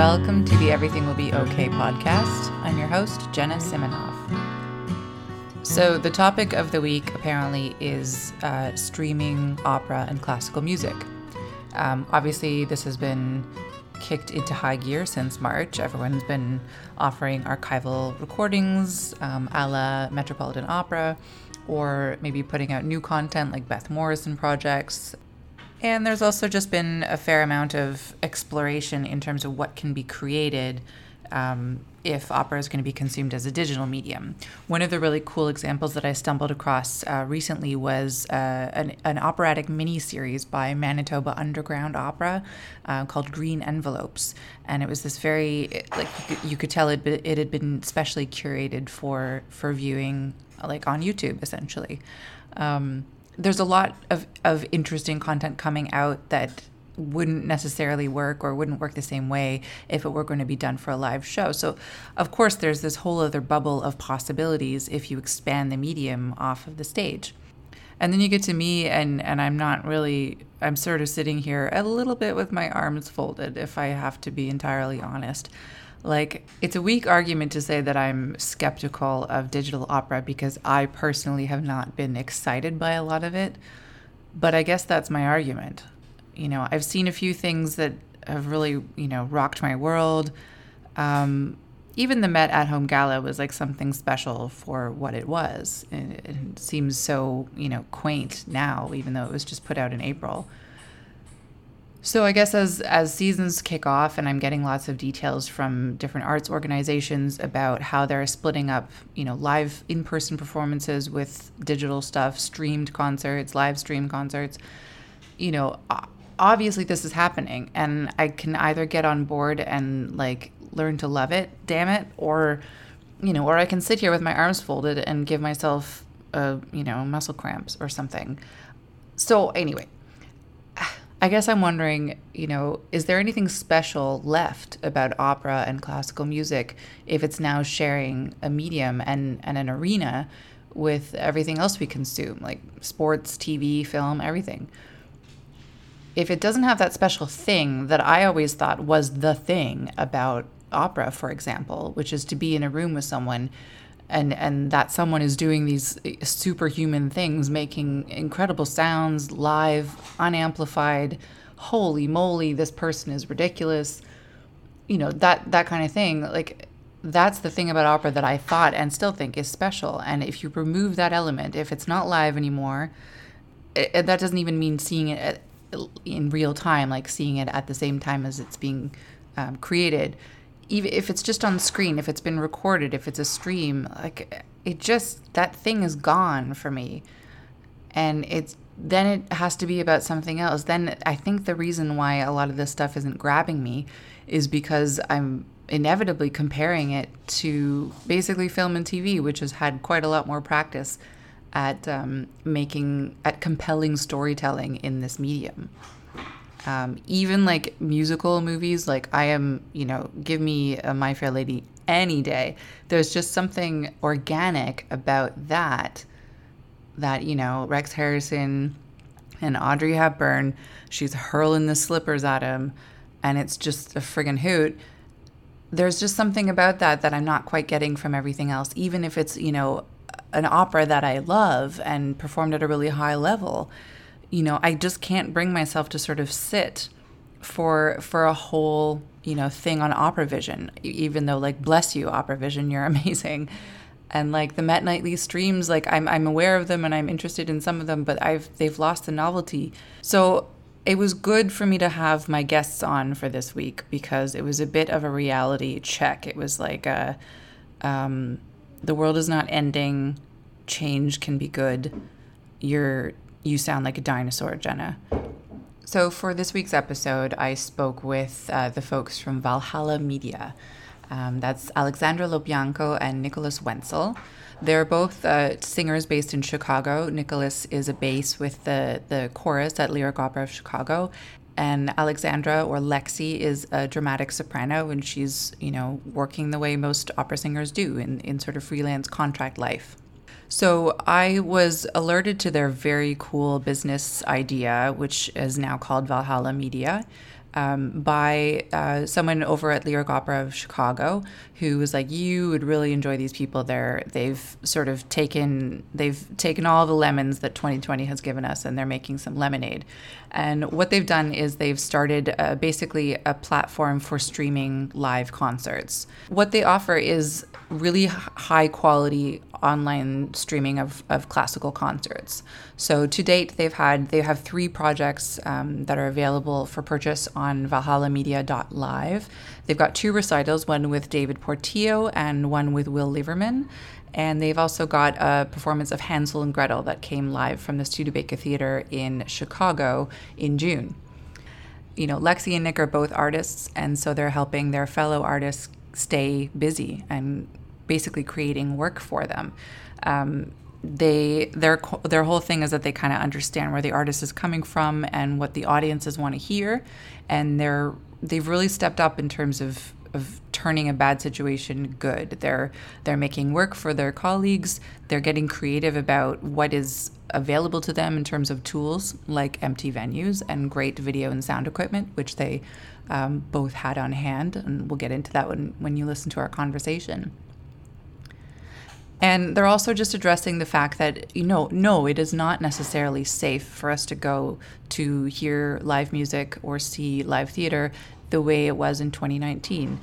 Welcome to the Everything Will Be Okay podcast. I'm your host, Jenna Simonov. So, the topic of the week apparently is uh, streaming opera and classical music. Um, obviously, this has been kicked into high gear since March. Everyone's been offering archival recordings um, a la Metropolitan Opera, or maybe putting out new content like Beth Morrison projects, and there's also just been a fair amount of exploration in terms of what can be created um, if opera is going to be consumed as a digital medium. One of the really cool examples that I stumbled across uh, recently was uh, an, an, operatic mini series by Manitoba Underground Opera uh, called Green Envelopes, and it was this very like you could, you could tell it it had been specially curated for for viewing like on YouTube essentially. Um, there's a lot of, of interesting content coming out that wouldn't necessarily work or wouldn't work the same way if it were going to be done for a live show. So, of course, there's this whole other bubble of possibilities if you expand the medium off of the stage. And then you get to me, and, and I'm not really, I'm sort of sitting here a little bit with my arms folded, if I have to be entirely honest. Like, it's a weak argument to say that I'm skeptical of digital opera because I personally have not been excited by a lot of it. But I guess that's my argument. You know, I've seen a few things that have really, you know, rocked my world. Um, even the Met at Home Gala was like something special for what it was. It, it seems so, you know, quaint now, even though it was just put out in April. So I guess as as seasons kick off and I'm getting lots of details from different arts organizations about how they're splitting up, you know, live in-person performances with digital stuff, streamed concerts, live stream concerts, you know, obviously this is happening and I can either get on board and like learn to love it, damn it, or you know, or I can sit here with my arms folded and give myself a, you know, muscle cramps or something. So anyway, I guess I'm wondering, you know, is there anything special left about opera and classical music if it's now sharing a medium and, and an arena with everything else we consume, like sports, TV, film, everything? If it doesn't have that special thing that I always thought was the thing about opera, for example, which is to be in a room with someone and and that someone is doing these superhuman things making incredible sounds live unamplified holy moly this person is ridiculous. You know that that kind of thing like that's the thing about opera that I thought and still think is special. And if you remove that element if it's not live anymore it, that doesn't even mean seeing it at, in real time like seeing it at the same time as it's being um, created even if it's just on screen, if it's been recorded, if it's a stream, like it just that thing is gone for me. And it's then it has to be about something else. Then I think the reason why a lot of this stuff isn't grabbing me is because I'm inevitably comparing it to basically film and TV, which has had quite a lot more practice at um, making at compelling storytelling in this medium. Um, even like musical movies, like I am, you know, give me a My Fair Lady any day. There's just something organic about that. That you know, Rex Harrison and Audrey Hepburn, she's hurling the slippers at him, and it's just a friggin' hoot. There's just something about that that I'm not quite getting from everything else, even if it's you know an opera that I love and performed at a really high level you know, I just can't bring myself to sort of sit for for a whole, you know, thing on Opera Vision, even though like bless you Opera Vision, you're amazing. And like the Met Nightly streams, like I'm I'm aware of them and I'm interested in some of them, but I've they've lost the novelty. So it was good for me to have my guests on for this week because it was a bit of a reality check. It was like a, um, the world is not ending. Change can be good. You're you sound like a dinosaur, Jenna. So, for this week's episode, I spoke with uh, the folks from Valhalla Media. Um, that's Alexandra Lo Bianco and Nikolas Wenzel. They're both uh, singers based in Chicago. Nikolas is a bass with the, the chorus at Lyric Opera of Chicago. And Alexandra, or Lexi, is a dramatic soprano, and she's, you know, working the way most opera singers do in, in sort of freelance contract life. So I was alerted to their very cool business idea, which is now called Valhalla Media. um, by uh, someone over at Lyric Opera of Chicago who was like, "You would really enjoy these people. There, they've sort of taken they've taken all the lemons that 2020 has given us, and they're making some lemonade." And what they've done is they've started uh, basically a platform for streaming live concerts. What they offer is really high quality online streaming of, of classical concerts. So to date, they've had they have three projects um, that are available for purchase on ValhallaMedia.live. They've got two recitals, one with David Portillo and one with Will Liverman. And they've also got a performance of Hansel and Gretel that came live from the Studebaker Theater in Chicago in June. You know, Lexi and Nick are both artists, and so they're helping their fellow artists stay busy and basically creating work for them. Um, they their their whole thing is that they kind of understand where the artist is coming from and what the audiences want to hear, and they're they've really stepped up in terms of of turning a bad situation good. They're they're making work for their colleagues. They're getting creative about what is available to them in terms of tools like empty venues and great video and sound equipment, which they um, both had on hand. And we'll get into that when when you listen to our conversation. And they're also just addressing the fact that, you know, no, it is not necessarily safe for us to go to hear live music or see live theater the way it was in 2019.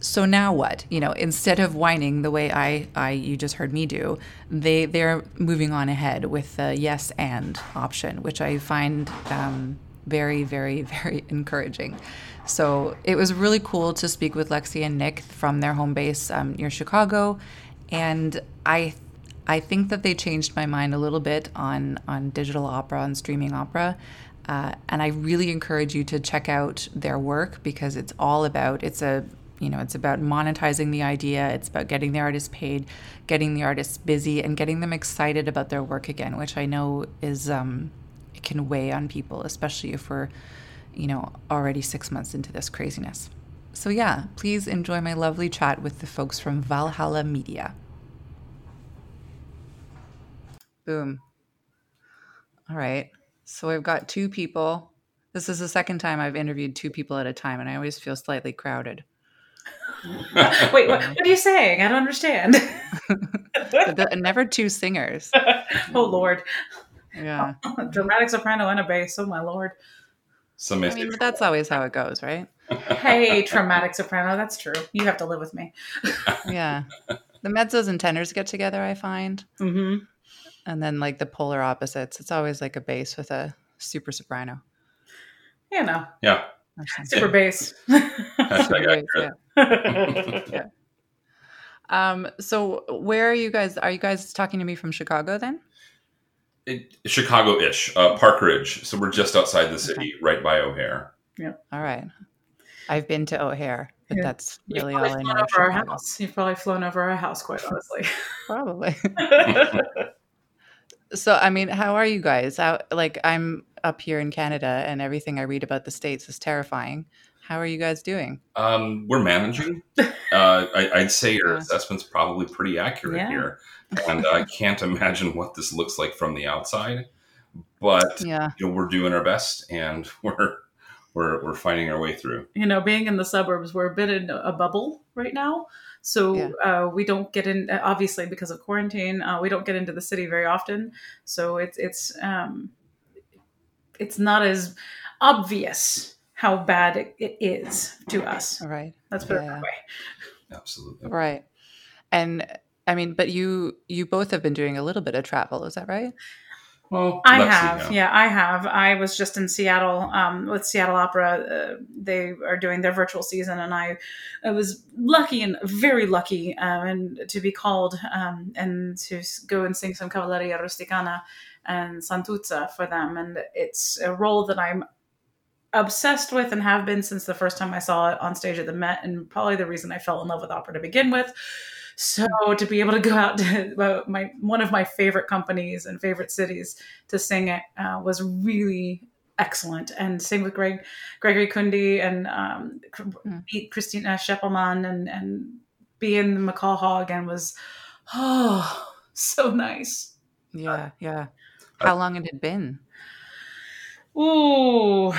So now what? You know, instead of whining the way I, I you just heard me do, they they're moving on ahead with the yes and option, which I find um, very, very, very encouraging. So it was really cool to speak with Lexi and Nick from their home base um, near Chicago and I I think that they changed my mind a little bit on on digital opera and streaming opera. Uh, and I really encourage you to check out their work because it's all about it's a you know it's about monetizing the idea it's about getting the artists paid getting the artists busy and getting them excited about their work again which i know is um, it can weigh on people especially if we're you know already six months into this craziness so, yeah, please enjoy my lovely chat with the folks from Valhalla Media. Boom. All right. So, I've got two people. This is the second time I've interviewed two people at a time, and I always feel slightly crowded. Wait, what, what, are you saying? I don't understand. never two singers. oh, Lord. Yeah. Dramatic soprano and a bass. Oh, my Lord. Some I mean, but that's always how it goes, right? hey, traumatic soprano. That's true. You have to live with me. yeah. The mezzos and tenors get together, I find. Mm-hmm. And then, like, the polar opposites. It's always like a bass with a super soprano. You know. Yeah. Super bass. super bass yeah. yeah. Um, so where are you guys? Are you guys talking to me from Chicago then? Chicago-ish, uh, Park Ridge. So we're just outside the city, okay. right by O'Hare. Yeah. All right. I've been to O'Hare, but yeah. that's really all I know. Over our house. You've probably flown over our house, quite honestly. probably. so, I mean, how are you guys? How, like, I'm up here in Canada, and everything I read about the states is terrifying. How are you guys doing? Um, we're managing. Uh, I, would say your yeah. assessment's probably pretty accurate yeah. here, and I can't imagine what this looks like from the outside. But yeah. you know, we're doing our best, and we're we're we're finding our way through. You know, being in the suburbs, we're a bit in a bubble right now. So yeah. uh, we don't get in, obviously because of quarantine, uh, we don't get into the city very often. So it's it's um, it's not as obvious how bad it, it is to us. Right. Let's put yeah. it that way. Absolutely. Right. And I mean, but you you both have been doing a little bit of travel, is that right? Well, I have, yeah, I have. I was just in Seattle um, with Seattle Opera. Uh, they are doing their virtual season, and I, I was lucky and very lucky, um, and to be called um, and to go and sing some Cavalleria Rusticana and Santuzza for them, and it's a role that I'm obsessed with and have been since the first time I saw it on stage at the Met, and probably the reason I fell in love with opera to begin with so to be able to go out to my one of my favorite companies and favorite cities to sing it uh, was really excellent. And sing with Greg Gregory Kunde and um, mm. Christina Scheppelmann and and be in the McCaw Hall again was oh so nice. Yeah, yeah. How long had it been? Ooh,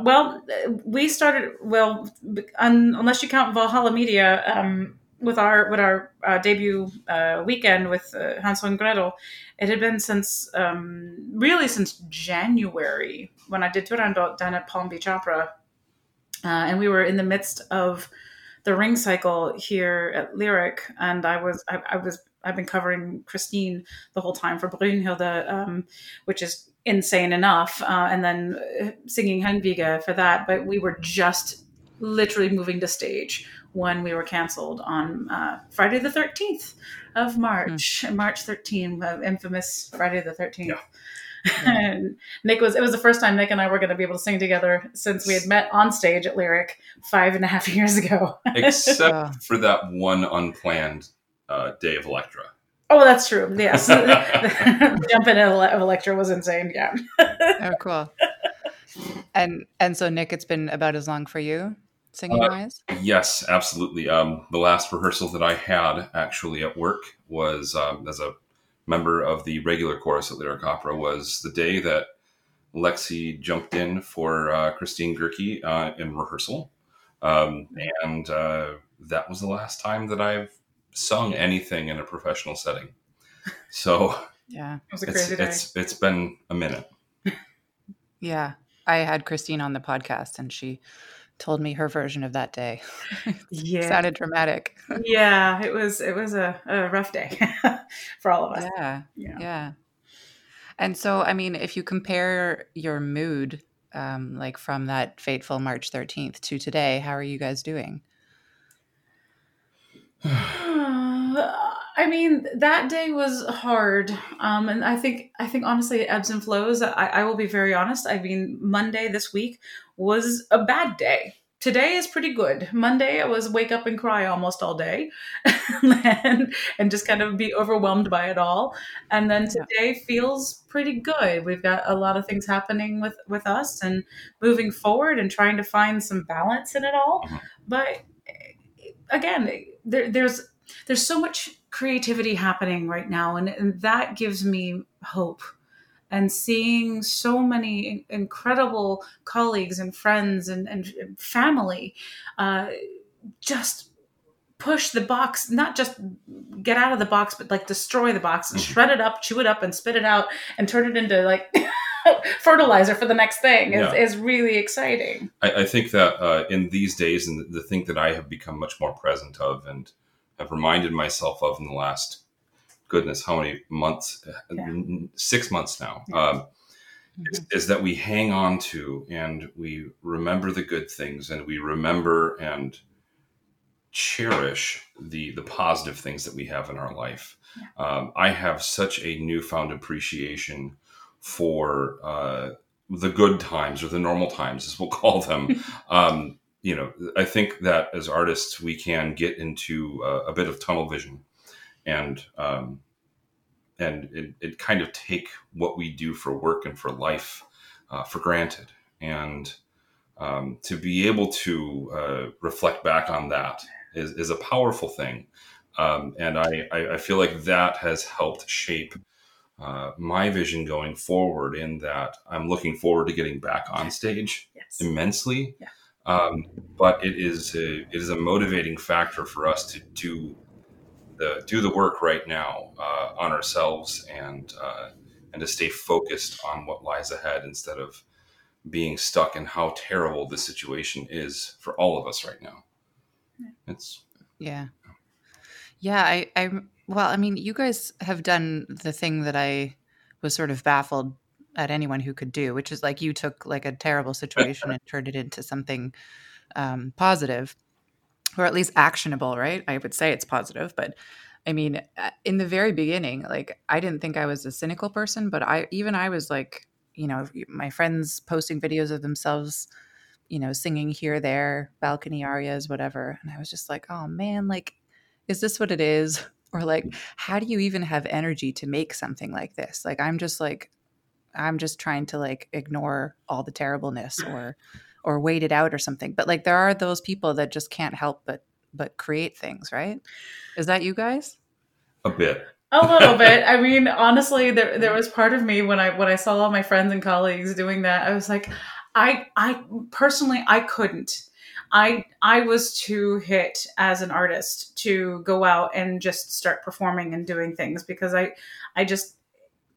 well, we started well, un, unless you count Valhalla Media, um, with our with our uh, debut uh, weekend with uh, Hansel and Gretel. It had been since um, really since January when I did Turandot down at Palm Beach Opera, uh, and we were in the midst of the ring cycle here at Lyric, and I was I, I was I've been covering Christine the whole time for Brunhilde, um, which is insane enough, uh, and then uh, singing Helmwige for that. But we were just literally moving to stage when we were canceled on uh, Friday the 13th of March, mm. March 13, uh, infamous Friday the 13th. Yeah. and Nick was, it was the first time Nick and I were going to be able to sing together since we had met on stage at Lyric five and a half years ago. Except for that one unplanned uh, day of Elektra. Oh, that's true. Yes. Jumping in of Elektra was insane. Yeah. oh, cool. And, and so Nick, it's been about as long for you singing uh, wise? Yes, absolutely. Um, the last rehearsal that I had actually at work was um, as a member of the regular chorus at Lyric Opera was the day that Lexi jumped in for uh, Christine Goerke uh, in rehearsal. Um, and uh, that was the last time that I've sung anything in a professional setting. So yeah, it was a crazy it's, day. It's, it's been a minute. yeah. I had Christine on the podcast and she told me her version of that day. yeah. sounded dramatic. yeah, it was it was a, a rough day for all of us. Yeah. yeah. Yeah. And so I mean, if you compare your mood um, like from that fateful March 13th to today, how are you guys doing? I mean, that day was hard, um, and I think I think honestly, it ebbs and flows. I, I will be very honest. I mean, Monday this week was a bad day. Today is pretty good. Monday, I was wake up and cry almost all day, and, and just kind of be overwhelmed by it all. And then today feels pretty good. We've got a lot of things happening with with us and moving forward and trying to find some balance in it all. Mm-hmm. But eh, again, there, there's there's so much creativity happening right now and, and that gives me hope and seeing so many incredible colleagues and friends and, and family uh, just push the box not just get out of the box but like destroy the box and mm-hmm. shred it up chew it up and spit it out and turn it into like fertilizer for the next thing is, yeah. is really exciting I, I think that uh, in these days and the thing that i have become much more present of and have reminded myself of in the last goodness how many months yeah. six months now yeah. um, mm-hmm. is, is, that we hang on to and we remember the good things and we remember and cherish the the positive things that we have in our life yeah. um, i have such a newfound appreciation for uh, the good times or the normal times as we'll call them um, you know, I think that as artists, we can get into a bit of tunnel vision and, um, and it, it, kind of take what we do for work and for life uh, for granted. And um, to be able to uh, reflect back on that is, is a powerful thing. Um, and I, I, feel like that has helped shape uh, my vision going forward in that I'm looking forward to getting back on stage yes. immensely. Yeah. Um, but it is a, it is a motivating factor for us to do the do the work right now uh, on ourselves and uh, and to stay focused on what lies ahead instead of being stuck in how terrible the situation is for all of us right now. It's yeah, yeah. I I well, I mean, you guys have done the thing that I was sort of baffled at anyone who could do, which is like you took like a terrible situation and turned it into something um, positive, or at least actionable, right? I would say it's positive, but I mean, uh, in the very beginning, like I didn't think I was a cynical person, but I even I was like, you know, my friends posting videos of themselves, you know, singing here, there, balcony arias, whatever, and I was just like, oh man, like, is this what it is? Or like, how do you even have energy to make something like this? Like, I'm just like, I'm just trying to like ignore all the terribleness or or wait it out or something. But like there are those people that just can't help but but create things, right? Is that you guys? A bit. A little bit. I mean, honestly, there there was part of me when I when I saw all my friends and colleagues doing that. I was like, I I personally I couldn't. I I was too hit as an artist to go out and just start performing and doing things because I I just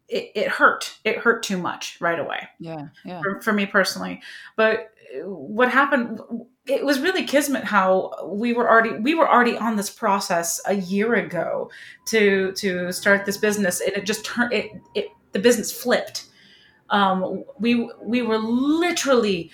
it, it hurt. It hurt too much right away. Yeah, yeah. For, for me personally, but what happened it was really kismet how we were already we were already on this process a year ago to to start this business and it just turned it, it the business flipped um, we we were literally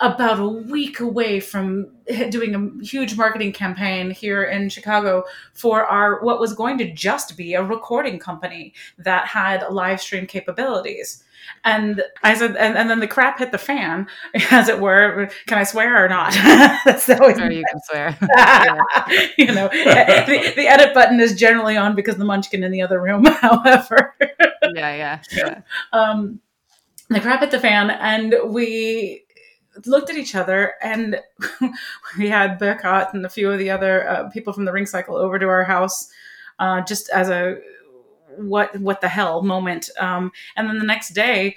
about a week away from doing a huge marketing campaign here in Chicago for our what was going to just be a recording company that had live stream capabilities. And I said, and, and then the crap hit the fan, as it were. Can I swear or not? That's always sure you can swear. you know, the, the edit button is generally on because the munchkin in the other room. However, yeah, yeah, yeah. Um, the crap hit the fan, and we looked at each other and we had Burkhard and a few of the other uh, people from the ring cycle over to our house uh, just as a what what the hell moment um, and then the next day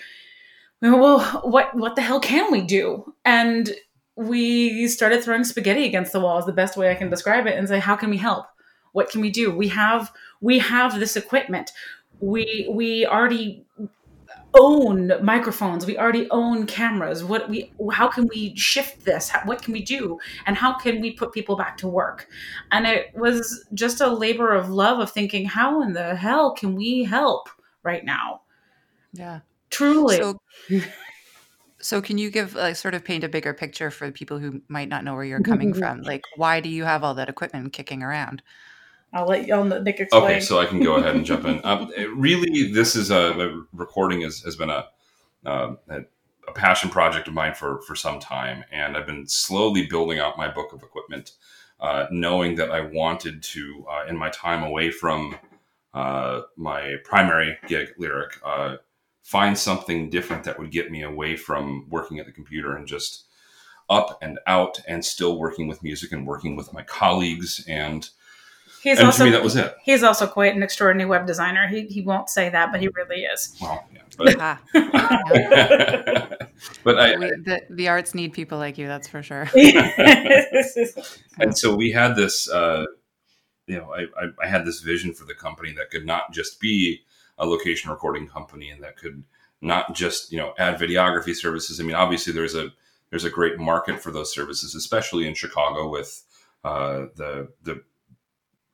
we well what what the hell can we do? And we started throwing spaghetti against the wall is the best way i can describe it and say how can we help? What can we do? We have we have this equipment. We we already own microphones. We already own cameras. What we how can we shift this? How, what can we do? And how can we put people back to work? And it was just a labor of love of thinking how in the hell can we help right now? Yeah. Truly. So, so can you give like sort of paint a bigger picture for people who might not know where you're coming mm-hmm. from? Like why do you have all that equipment kicking around I'll let y'all Nick explain. Okay, so I can go ahead and jump in. Um, really, this is a, recording has, has been a, uh, a passion project of mine for for some time, and I've been slowly building out my book of equipment, uh, knowing that I wanted to, uh, in my time away from uh, my primary gig, lyric, uh, find something different that would get me away from working at the computer and just up and out and still working with music and working with my colleagues and He's and also, to me, that was it. He's also quite an extraordinary web designer. He, he won't say that, but he really is. Well, yeah, but, ah. but I, we, the, the arts need people like you. That's for sure. and so we had this, uh, you know, I, I, I had this vision for the company that could not just be a location recording company and that could not just you know add videography services. I mean, obviously there's a there's a great market for those services, especially in Chicago with uh, the the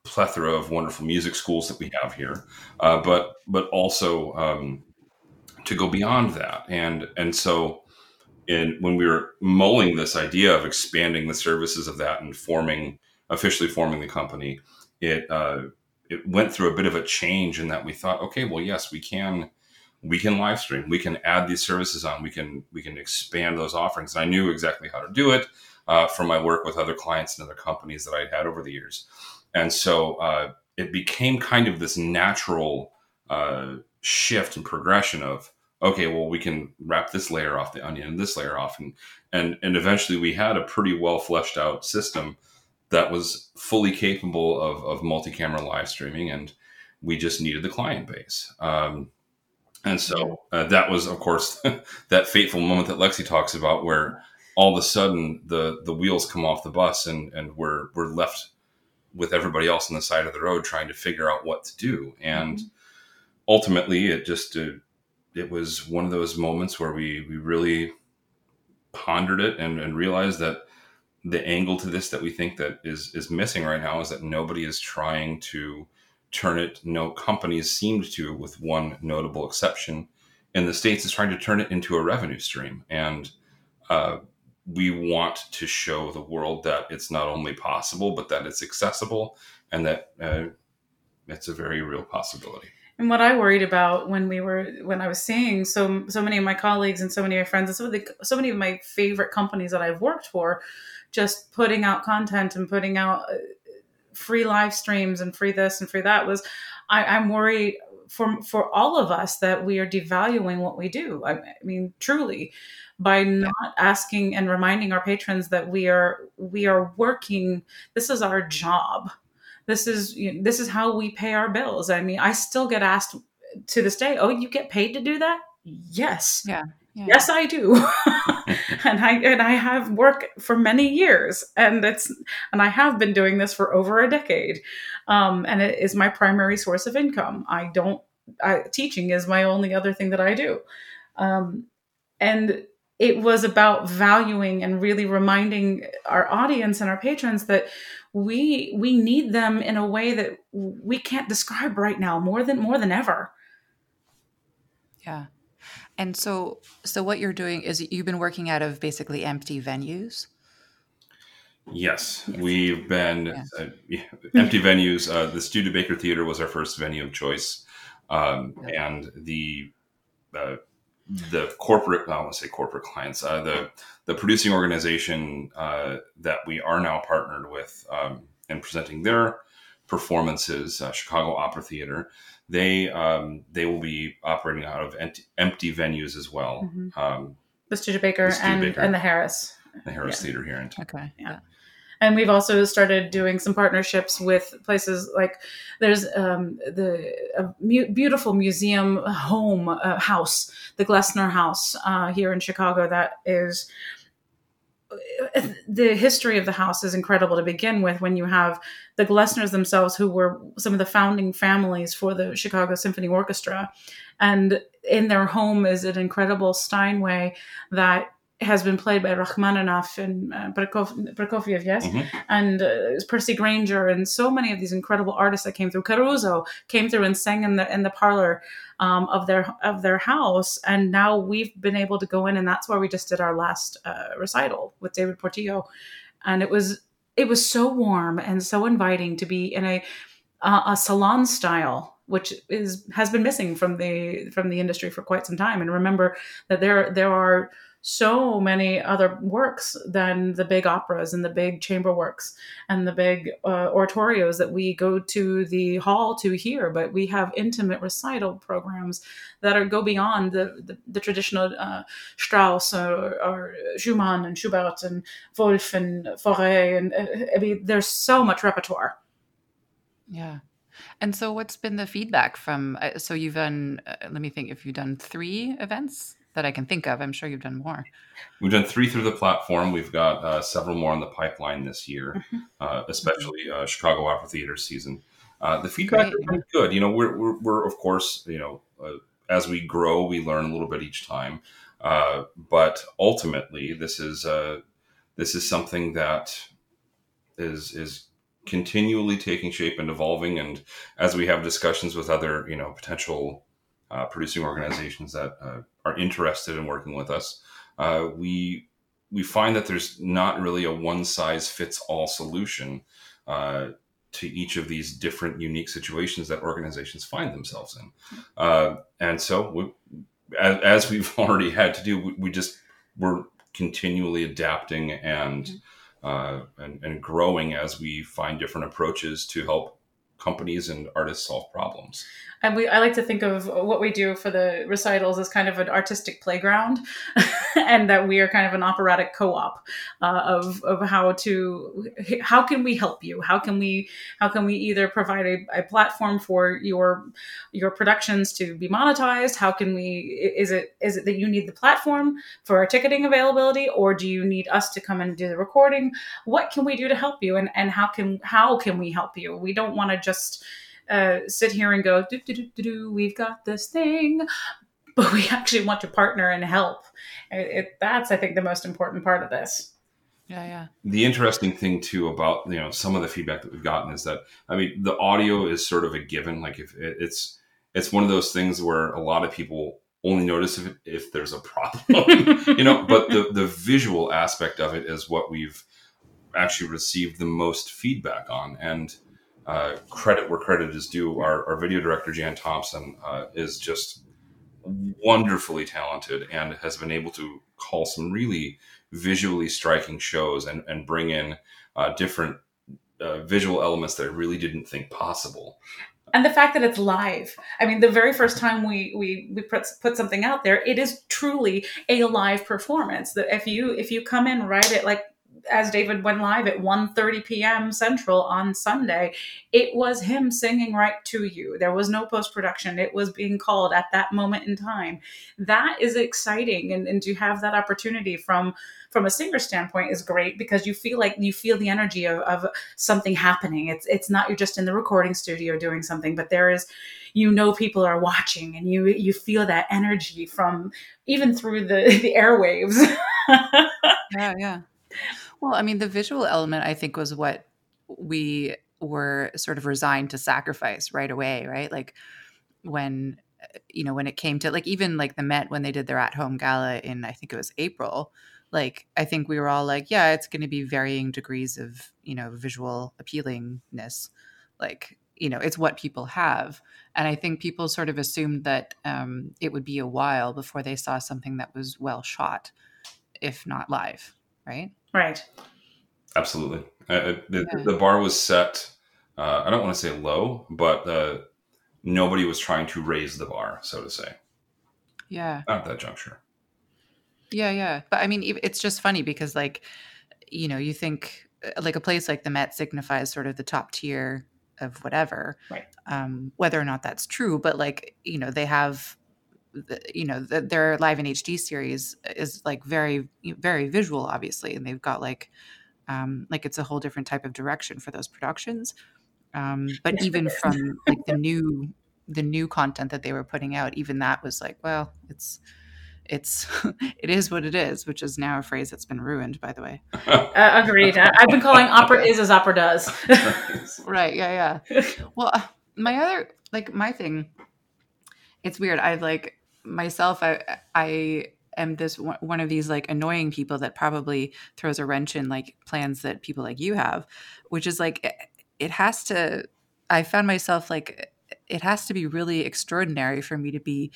plethora of wonderful music schools that we have here, uh, but but also um, to go beyond that. And and so, in when we were mulling this idea of expanding the services of that and forming officially forming the company, it uh, it went through a bit of a change in that we thought, okay, well, yes, we can we can live stream, we can add these services on, we can we can expand those offerings. And I knew exactly how to do it. Uh, from my work with other clients and other companies that I had over the years. And so uh, it became kind of this natural uh, shift and progression of, okay, well, we can wrap this layer off the onion and this layer off. And, and, and eventually we had a pretty well fleshed out system that was fully capable of, of multi camera live streaming. And we just needed the client base. Um, and so uh, that was, of course, that fateful moment that Lexi talks about, where all of a sudden the the wheels come off the bus and and we're we're left with everybody else on the side of the road trying to figure out what to do. And mm-hmm. ultimately, it just uh, it was one of those moments where we we really pondered it and, and realized that the angle to this that we think that is is missing right now is that nobody is trying to turn it. No companies seemed to, with one notable exception, in the states, is trying to turn it into a revenue stream and. Uh, we want to show the world that it's not only possible, but that it's accessible and that uh, it's a very real possibility. And what I worried about when we were when I was seeing so so many of my colleagues and so many of my friends and so many, so many of my favorite companies that I've worked for, just putting out content and putting out uh, free live streams and free this and free that was, I, I'm worried for for all of us that we are devaluing what we do. I mean, truly by not asking and reminding our patrons that we are we are working this is our job This is you know, this is how we pay our bills. I mean, I still get asked to this day, "Oh, you get paid to do that?" Yes. Yeah. yeah. Yes, I do. and I and I have work for many years, and it's and I have been doing this for over a decade, um, and it is my primary source of income. I don't. I, teaching is my only other thing that I do, um, and it was about valuing and really reminding our audience and our patrons that we we need them in a way that we can't describe right now more than more than ever yeah and so so what you're doing is you've been working out of basically empty venues Yes, yes. we've been yeah. uh, empty venues. Uh, the Studebaker Theater was our first venue of choice, um, yeah. and the uh, the corporate, I want to say corporate clients, uh, the the producing organization uh, that we are now partnered with um, and presenting their performances, uh, Chicago Opera Theater, they um, they will be operating out of empty, empty venues as well. Mm-hmm. Um, the Studebaker, the Studebaker and, and the Harris, the Harris yeah. Theater here in Okay, yeah and we've also started doing some partnerships with places like there's um, the mu- beautiful museum home uh, house, the Glessner House uh, here in Chicago. That is the history of the house is incredible to begin with when you have the Glessners themselves who were some of the founding families for the Chicago Symphony Orchestra and in their home is an incredible Steinway that has been played by Rachmaninoff and uh, Prokofiev, yes, mm-hmm. and uh, Percy Grainger, and so many of these incredible artists that came through. Caruso came through and sang in the in the parlor um, of their of their house, and now we've been able to go in, and that's where we just did our last uh, recital with David Portillo, and it was it was so warm and so inviting to be in a a salon style which is has been missing from the from the industry for quite some time and remember that there there are so many other works than the big operas and the big chamber works and the big uh, oratorios that we go to the hall to hear. But we have intimate recital programs that are go beyond the, the, the traditional uh, strauss or, or, schumann and schubert and wolf and fauré and uh, i mean there's so much repertoire. Yeah. And so what's been the feedback from uh, so you've done uh, let me think if you've done three events that I can think of. I'm sure you've done more. We've done three through the platform. We've got uh, several more on the pipeline this year, mm-hmm. uh, especially uh, Chicago Opera Theater season. Uh, the feedback Great. is good. You know, we're, we're, we're, of course, you know, uh, as we grow, we learn a little bit each time. Uh, but ultimately, this is this is something that is is continually taking shape and evolving. And as we have discussions with other, you know, potential uh, producing organizations that uh, are interested in working with us, uh, we we find that there's not really a one size fits all solution uh, to each of these different unique situations that organizations find themselves in. Uh, and so, we, as, as, we've already had to do, we, we just we're continually adapting and, mm-hmm. Uh, and and growing as we find different approaches to help companies and artists solve problems and we I like to think of what we do for the recitals as kind of an artistic playground, and that we are kind of an operatic co-op uh, of of how to how can we help you? How can we how can we either provide a, a platform for your your productions to be monetized? How can we is it is it that you need the platform for our ticketing availability, or do you need us to come and do the recording? What can we do to help you, and and how can how can we help you? We don't want to just uh, sit here and go, do, do, do, do, do, we've got this thing, but we actually want to partner and help. It, it, that's, I think, the most important part of this. Yeah, yeah. The interesting thing too about you know some of the feedback that we've gotten is that I mean the audio is sort of a given. Like if it, it's it's one of those things where a lot of people only notice if if there's a problem, you know. But the the visual aspect of it is what we've actually received the most feedback on, and uh, credit where credit is due. Our, our video director, Jan Thompson, uh, is just wonderfully talented and has been able to call some really visually striking shows and, and bring in uh, different uh, visual elements that I really didn't think possible. And the fact that it's live. I mean, the very first time we we, we put, put something out there, it is truly a live performance. That if you if you come in right at like as David went live at 1:30 p.m. Central on Sunday, it was him singing right to you. There was no post production. It was being called at that moment in time. That is exciting, and, and to have that opportunity from from a singer standpoint is great because you feel like you feel the energy of, of something happening. It's it's not you're just in the recording studio doing something, but there is you know people are watching and you you feel that energy from even through the the airwaves. yeah, yeah. Well, I mean, the visual element I think was what we were sort of resigned to sacrifice right away, right? Like when you know when it came to like even like the Met when they did their at home gala in I think it was April like i think we were all like yeah it's going to be varying degrees of you know visual appealingness like you know it's what people have and i think people sort of assumed that um, it would be a while before they saw something that was well shot if not live right right absolutely uh, the, yeah. the, bar was set uh, i don't want to say low but uh, nobody was trying to raise the bar so to say yeah at that juncture yeah, yeah. But I mean, it's just funny because, like, you know, you think uh, like a place like the Met signifies sort of the top tier of whatever, right? Um, whether or not that's true, but like, you know, they have, the, you know, the, their live in HD series is like very, very visual, obviously, and they've got like, um, like it's a whole different type of direction for those productions. Um, but even from like the new, the new content that they were putting out, even that was like, well, it's it's it is what it is, which is now a phrase that's been ruined, by the way. uh, agreed. I've been calling opera is as opera does. right. Yeah. Yeah. Well, uh, my other like my thing. It's weird. I like myself. I I am this one of these like annoying people that probably throws a wrench in like plans that people like you have, which is like it has to. I found myself like it has to be really extraordinary for me to be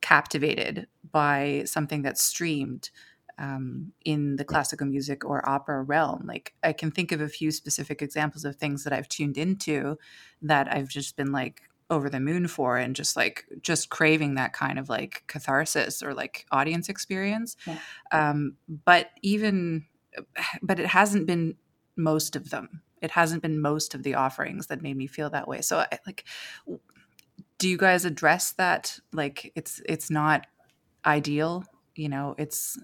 captivated by something that's streamed um, in the classical music or opera realm. Like I can think of a few specific examples of things that I've tuned into that I've just been like over the moon for and just like just craving that kind of like catharsis or like audience experience. Yeah. Um, but even but it hasn't been most of them. It hasn't been most of the offerings that made me feel that way. So I, like do you guys address that like it's it's not ideal you know it's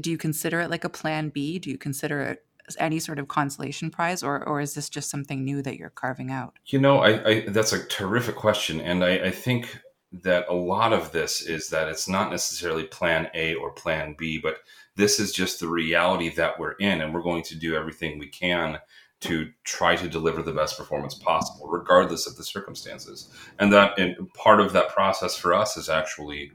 do you consider it like a plan b do you consider it any sort of consolation prize or or is this just something new that you're carving out you know i, I that's a terrific question and I, I think that a lot of this is that it's not necessarily plan a or plan b but this is just the reality that we're in and we're going to do everything we can to try to deliver the best performance possible, regardless of the circumstances. And that and part of that process for us is actually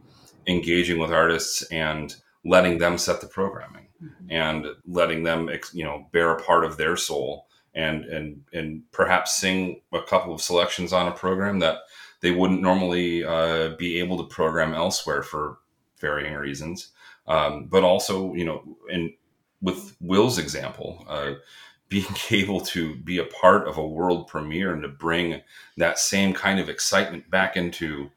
engaging with artists and letting them set the programming mm-hmm. and letting them you know bear a part of their soul and and and perhaps sing a couple of selections on a program that they wouldn't normally uh, be able to program elsewhere for varying reasons. Um, but also, you know, in with Will's example, uh, being able to be a part of a world premiere and to bring that same kind of excitement back into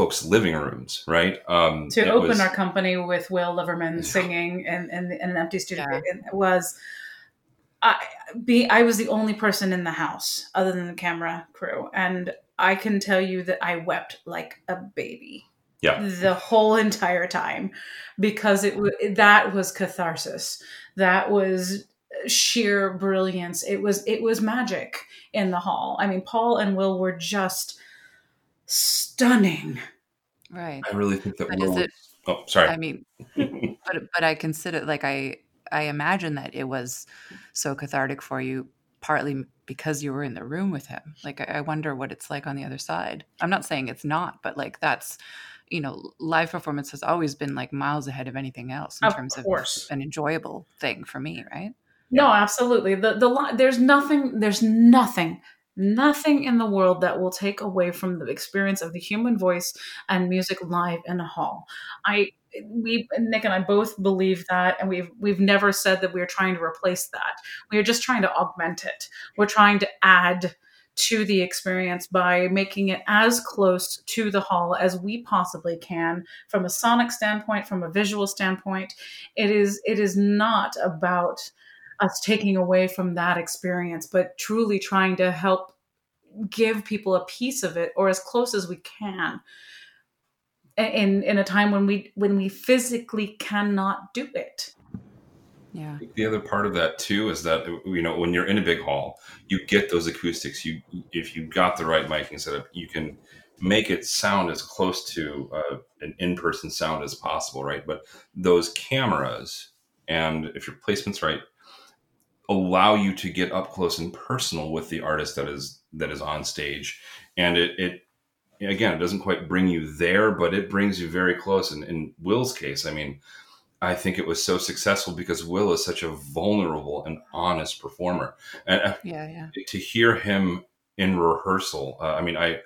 folks' living rooms, right? Um, to open was, our company with Will Liverman yeah. singing in, in, in, an empty studio yeah. it was. I be I was the only person in the house other than the camera crew, and I can tell you that I wept like a baby. Yeah, the whole entire time because it was that was catharsis. That was sheer brilliance. It was it was magic in the hall. I mean, Paul and Will were just stunning. Right. I really think that but Will. It, oh, sorry. I mean, but but I consider like I I imagine that it was so cathartic for you partly because you were in the room with him. Like I, I wonder what it's like on the other side. I'm not saying it's not, but like that's you know, live performance has always been like miles ahead of anything else in of terms course. of an enjoyable thing for me, right? No, absolutely. The the there's nothing there's nothing nothing in the world that will take away from the experience of the human voice and music live in a hall. I we Nick and I both believe that and we've we've never said that we're trying to replace that. We are just trying to augment it. We're trying to add to the experience by making it as close to the hall as we possibly can from a sonic standpoint from a visual standpoint it is it is not about us taking away from that experience, but truly trying to help give people a piece of it or as close as we can in in a time when we when we physically cannot do it. Yeah. The other part of that too is that you know when you're in a big hall you get those acoustics. You if you got the right miking setup you can make it sound as close to uh, an in-person sound as possible right? But those cameras and if your placement's right allow you to get up close and personal with the artist that is that is on stage. And it, it again it doesn't quite bring you there but it brings you very close. And in will's case i mean i think it was so successful because will is such a vulnerable and honest performer. And uh, yeah yeah. to hear him in rehearsal uh, i mean i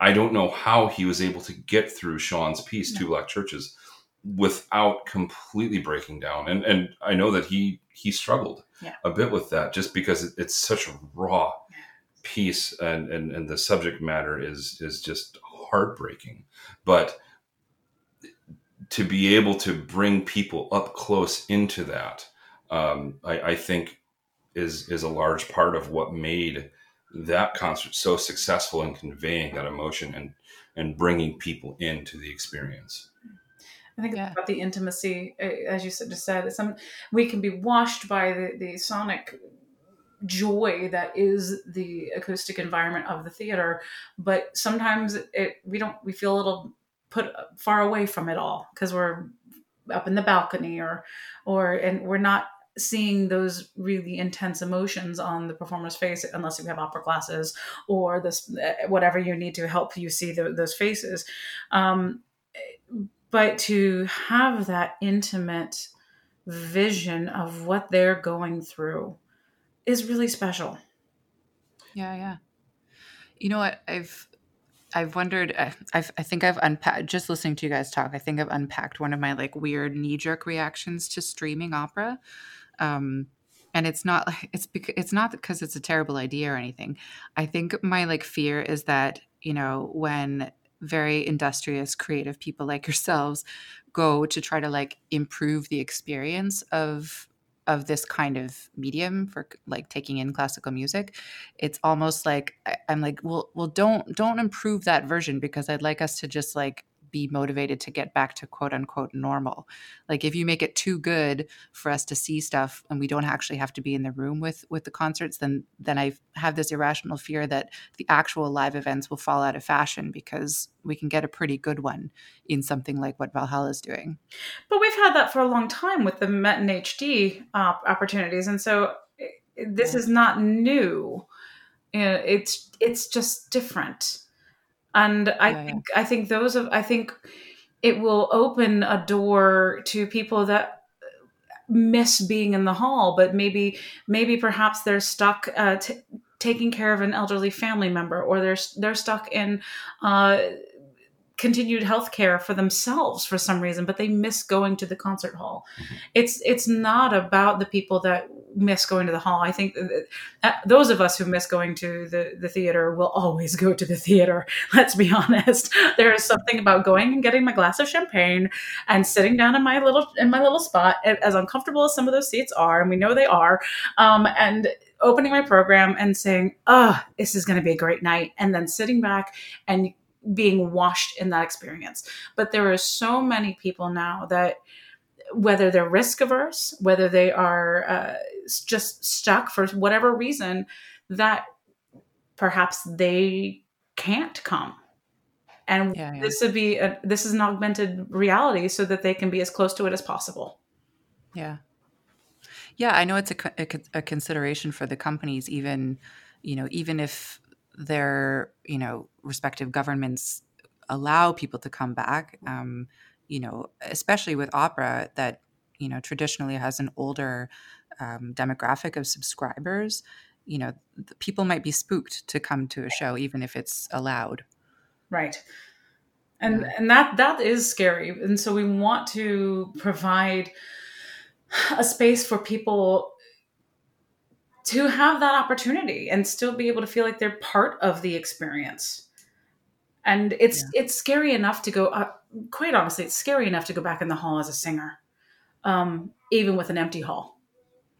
i don't know how he was able to get through Shawn's piece two black churches without completely breaking down. And and i know that he he struggled Yeah. a bit with that just because it's such a raw piece and, and and the subject matter is is just heartbreaking. But to be able to bring people up close into that um, I, I think is is a large part of what made that concert so successful in conveying that emotion and and bringing people into the experience I think Yeah. it's about the intimacy, uh, as you said, just said. Some we can be washed by the, the sonic joy that is the acoustic environment of the theater, but sometimes it we don't we feel a little put far away from it all because we're up in the balcony or or and we're not seeing those really intense emotions on the performer's face unless you have opera glasses or this uh, whatever you need to help you see the, those faces um, but to have that intimate vision of what they're going through is really special. Yeah, yeah. You know what? I've I've wondered. I- I've I think I've unpacked. Just listening to you guys talk, I think I've unpacked one of my like weird knee jerk reactions to streaming opera. Um, and it's not it's because it's not because it's a terrible idea or anything. I think my like fear is that you know when very industrious creative people like yourselves go to try to like improve the experience of of this kind of medium for like taking in classical music. It's almost like i'm like well well don't don't improve that version because i'd like us to just like be motivated to get back to quote unquote normal like if you make it too good for us to see stuff and we don't actually have to be in the room with with the concerts then then i have this irrational fear that the actual live events will fall out of fashion because we can get a pretty good one in something like what valhalla is doing But we've had that for a long time with the Met and HD uh, opportunities, and so this Yeah. is not new. Uh, It's it's just different, and I Yeah, yeah. think I think those of I think it will open a door to people that miss being in the hall, but maybe maybe perhaps they're stuck uh, t- taking care of an elderly family member, or they're they're stuck in. Uh, continued health care for themselves for some reason but they miss going to the concert hall it's it's not about the people that miss going to the hall i think that, those of us who miss going to the, the theater will always go to the theater let's be honest there is something about going and getting my glass of champagne and sitting down in my little in my little spot as uncomfortable as some of those seats are and we know they are um, and opening my program and saying oh this is going to be a great night and then sitting back and being washed in that experience. But there are so many people now that whether they're risk averse, whether they are uh, just stuck for whatever reason, that perhaps they can't come. And Yeah, yeah. this would be a, this is an augmented reality so that they can be as close to it as possible. Yeah. Yeah, I know it's a, a, a consideration for the companies, even, you know, even if their, you know, respective governments allow people to come back, um, you know, especially with opera that, you know, traditionally has an older um, demographic of subscribers, you know, the people might be spooked to come to a show, even if it's allowed. Right. And and that that is scary. And so we want to provide a space for people to have that opportunity and still be able to feel like they're part of the experience. And it's it's scary enough to go uh, quite honestly, it's scary enough to go back in the hall as a singer. Um even with an empty hall.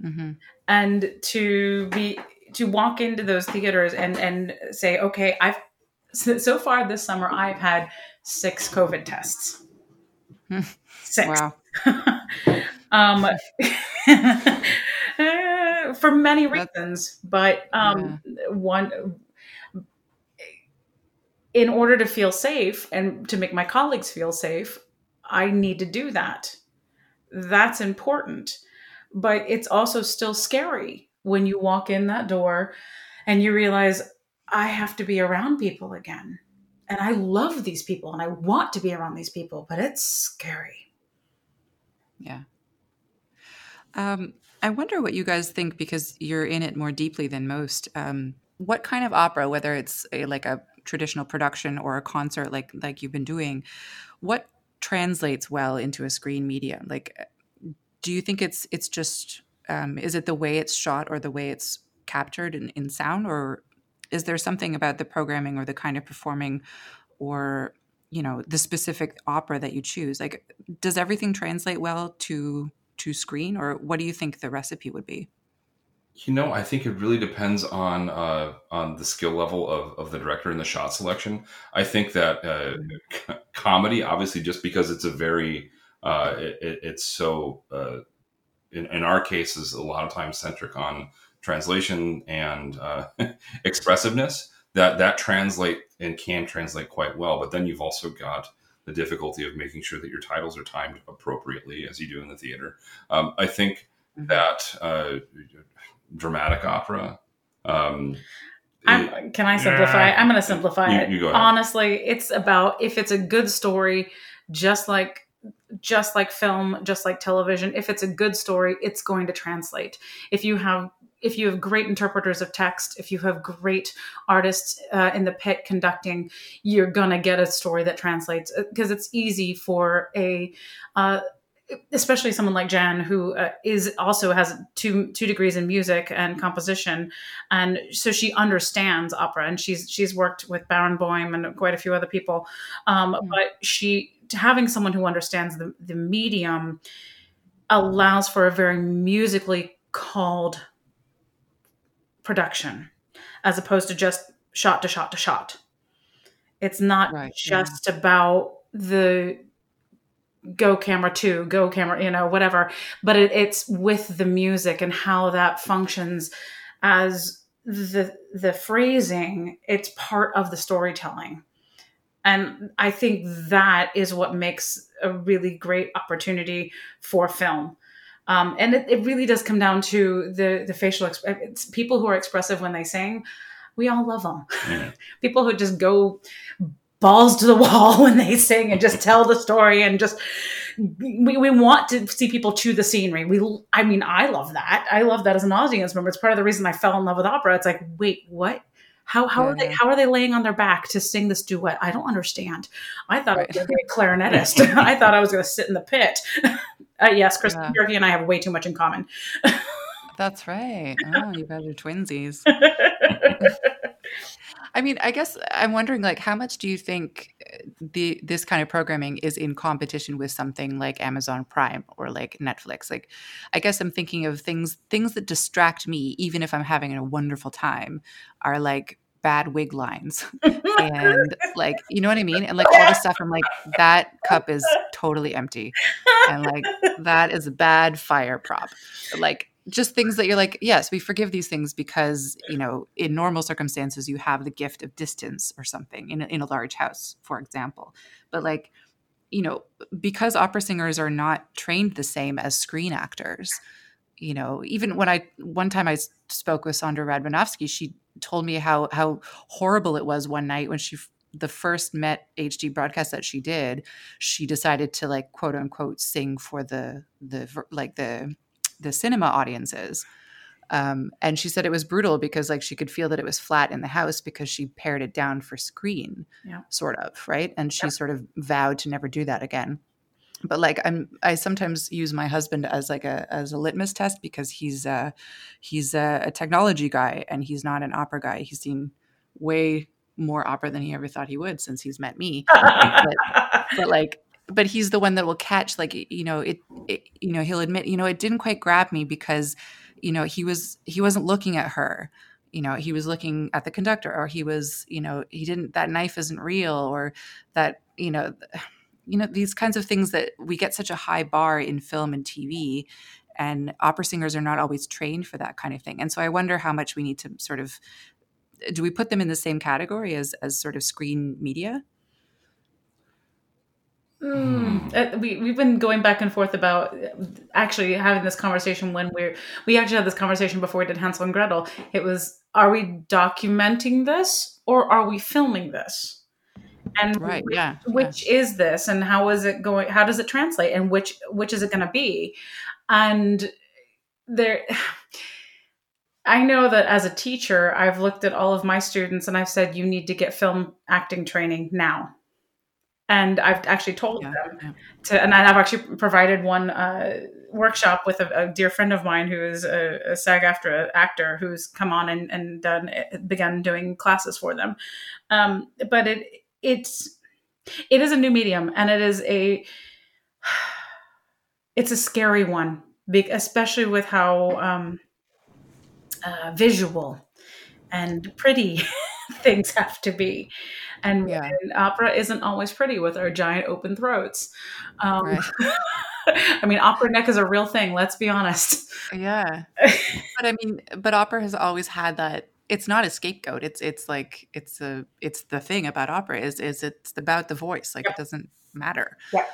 mm-hmm. and to be to walk into those theaters and and say, okay, I've so, so far this summer I've had six COVID tests. Six. Wow. um, for many reasons, but um, yeah. one in order to feel safe and to make my colleagues feel safe, I need to do that. That's important. But it's also still scary when you walk in that door and you realize I have to be around people again. And I love these people and I want to be around these people, but it's scary. Yeah. Um, I wonder what you guys think because you're in it more deeply than most. Um, what kind of opera, whether it's a, like a traditional production or a concert like like you've been doing, what translates well into a screen media? Like, do you think it's it's just um, is it the way it's shot or the way it's captured in, in sound, or is there something about the programming or the kind of performing, or you know the specific opera that you choose? Like, does everything translate well to to screen, or what do you think the recipe would be? You know, I think it really depends on uh, on the skill level of, of the director and the shot selection. I think that uh, c- comedy, obviously, just because it's a very uh, it, it's so uh, in, in, our case is a lot of times centric on translation and uh, expressiveness. That that translate and can translate quite well. But then you've also got the difficulty of making sure that your titles are timed appropriately, as you do in the theater. Um, I think mm-hmm. that uh, dramatic opera. Um, it, can I simplify? I'm going to simplify you, it. You Honestly, it's about if it's a good story, just like just like film, just like television. If it's a good story, it's going to translate. If you have if you have great interpreters of text, if you have great artists uh, in the pit conducting, you're gonna get a story that translates because it's easy for a uh, especially someone like Jan, who uh, is also has two two degrees in music and composition, and so she understands opera, and she's she's worked with Barenboim and quite a few other people, um, mm-hmm. but she having someone who understands the the medium allows for a very musically called production, as opposed to just shot to shot to shot. It's not right, just yeah. about the go camera two, go camera, you know, whatever. But it, it's with the music and how that functions as the the phrasing. It's part of the storytelling, and I think that is what makes a really great opportunity for film. Um, and it, it, really does come down to the the facial. Exp- it's people who are expressive when they sing. We all love them. People who just go balls to the wall when they sing and just tell the story and just we, we want to see people chew the scenery. We, I mean, I love that. I love that as an audience member. It's part of the reason I fell in love with opera. It's like, wait, what? How, how yeah. are they how are they laying on their back to sing this duet? I don't understand. I thought right. I was going to be a clarinetist. I thought I was going to sit in the pit. Uh, yes, Chris yeah. and I have way too much in common. That's right. Oh, you guys are twinsies. I mean, I guess I'm wondering, like, how much do you think uh, the this kind of programming is in competition with something like Amazon Prime or like Netflix? Like, I guess I'm thinking of things things that distract me, even if I'm having a wonderful time, are like bad wig lines and like you know what i mean? And like all the stuff i'm like that cup is totally empty. And like that is a bad fire prop. Like just things that you're like, yes, we forgive these things because, you know, in normal circumstances, you have the gift of distance or something in a, in a large house, for example. But like, you know, because opera singers are not trained the same as screen actors, you know, even when I, one time I spoke with Sondra Radvanovsky, she told me how, how horrible it was one night when she the first met HD broadcast that she did, she decided to like quote unquote sing for the the like the the cinema audiences. Um, and she said it was brutal because like she could feel that it was flat in the house because she pared it down for screen, yeah. sort of, right? And she sort of vowed to never do that again. But like I'm, I sometimes use my husband as like a as a litmus test because he's uh he's a, a technology guy and he's not an opera guy. He's seen way more opera than he ever thought he would since he's met me. but, but like but he's the one that will catch like you know it, it, you know he'll admit you know it didn't quite grab me because you know he was he wasn't looking at her. You know he was looking at the conductor or he was you know he didn't that knife isn't real or that you know you know these kinds of things that we get such a high bar in film and tv and opera singers are not always trained for that kind of thing. And so i wonder how much we need to sort of do we put them in the same category as as sort of screen media Mm. Uh, we we've been going back and forth about actually having this conversation when we're we actually had this conversation before we did Hansel and Gretel. It was are we documenting this or are we filming this? And right, which, yeah, which yeah. is this and how is it going how does it translate and which which is it going to be? And there I know that as a teacher, I've looked at all of my students and I've said you need to get film acting training now and I've actually told Yeah, them yeah. to, and I've actually provided one uh, workshop with a, a dear friend of mine who is a, a SAG-AFTRA actor who's come on and, and done begun doing classes for them. Um, but it it's it is a new medium, and it is a it's a scary one, especially with how um, uh, visual and pretty things have to be. And, Yeah. and opera isn't always pretty with our giant open throats. Um, Right. I mean, opera neck is a real thing. Let's be honest. Yeah. but I mean, but opera has always had that it's not a scapegoat. It's it's like it's a it's the thing about opera is is it's about the voice. Like it doesn't matter. Yeah.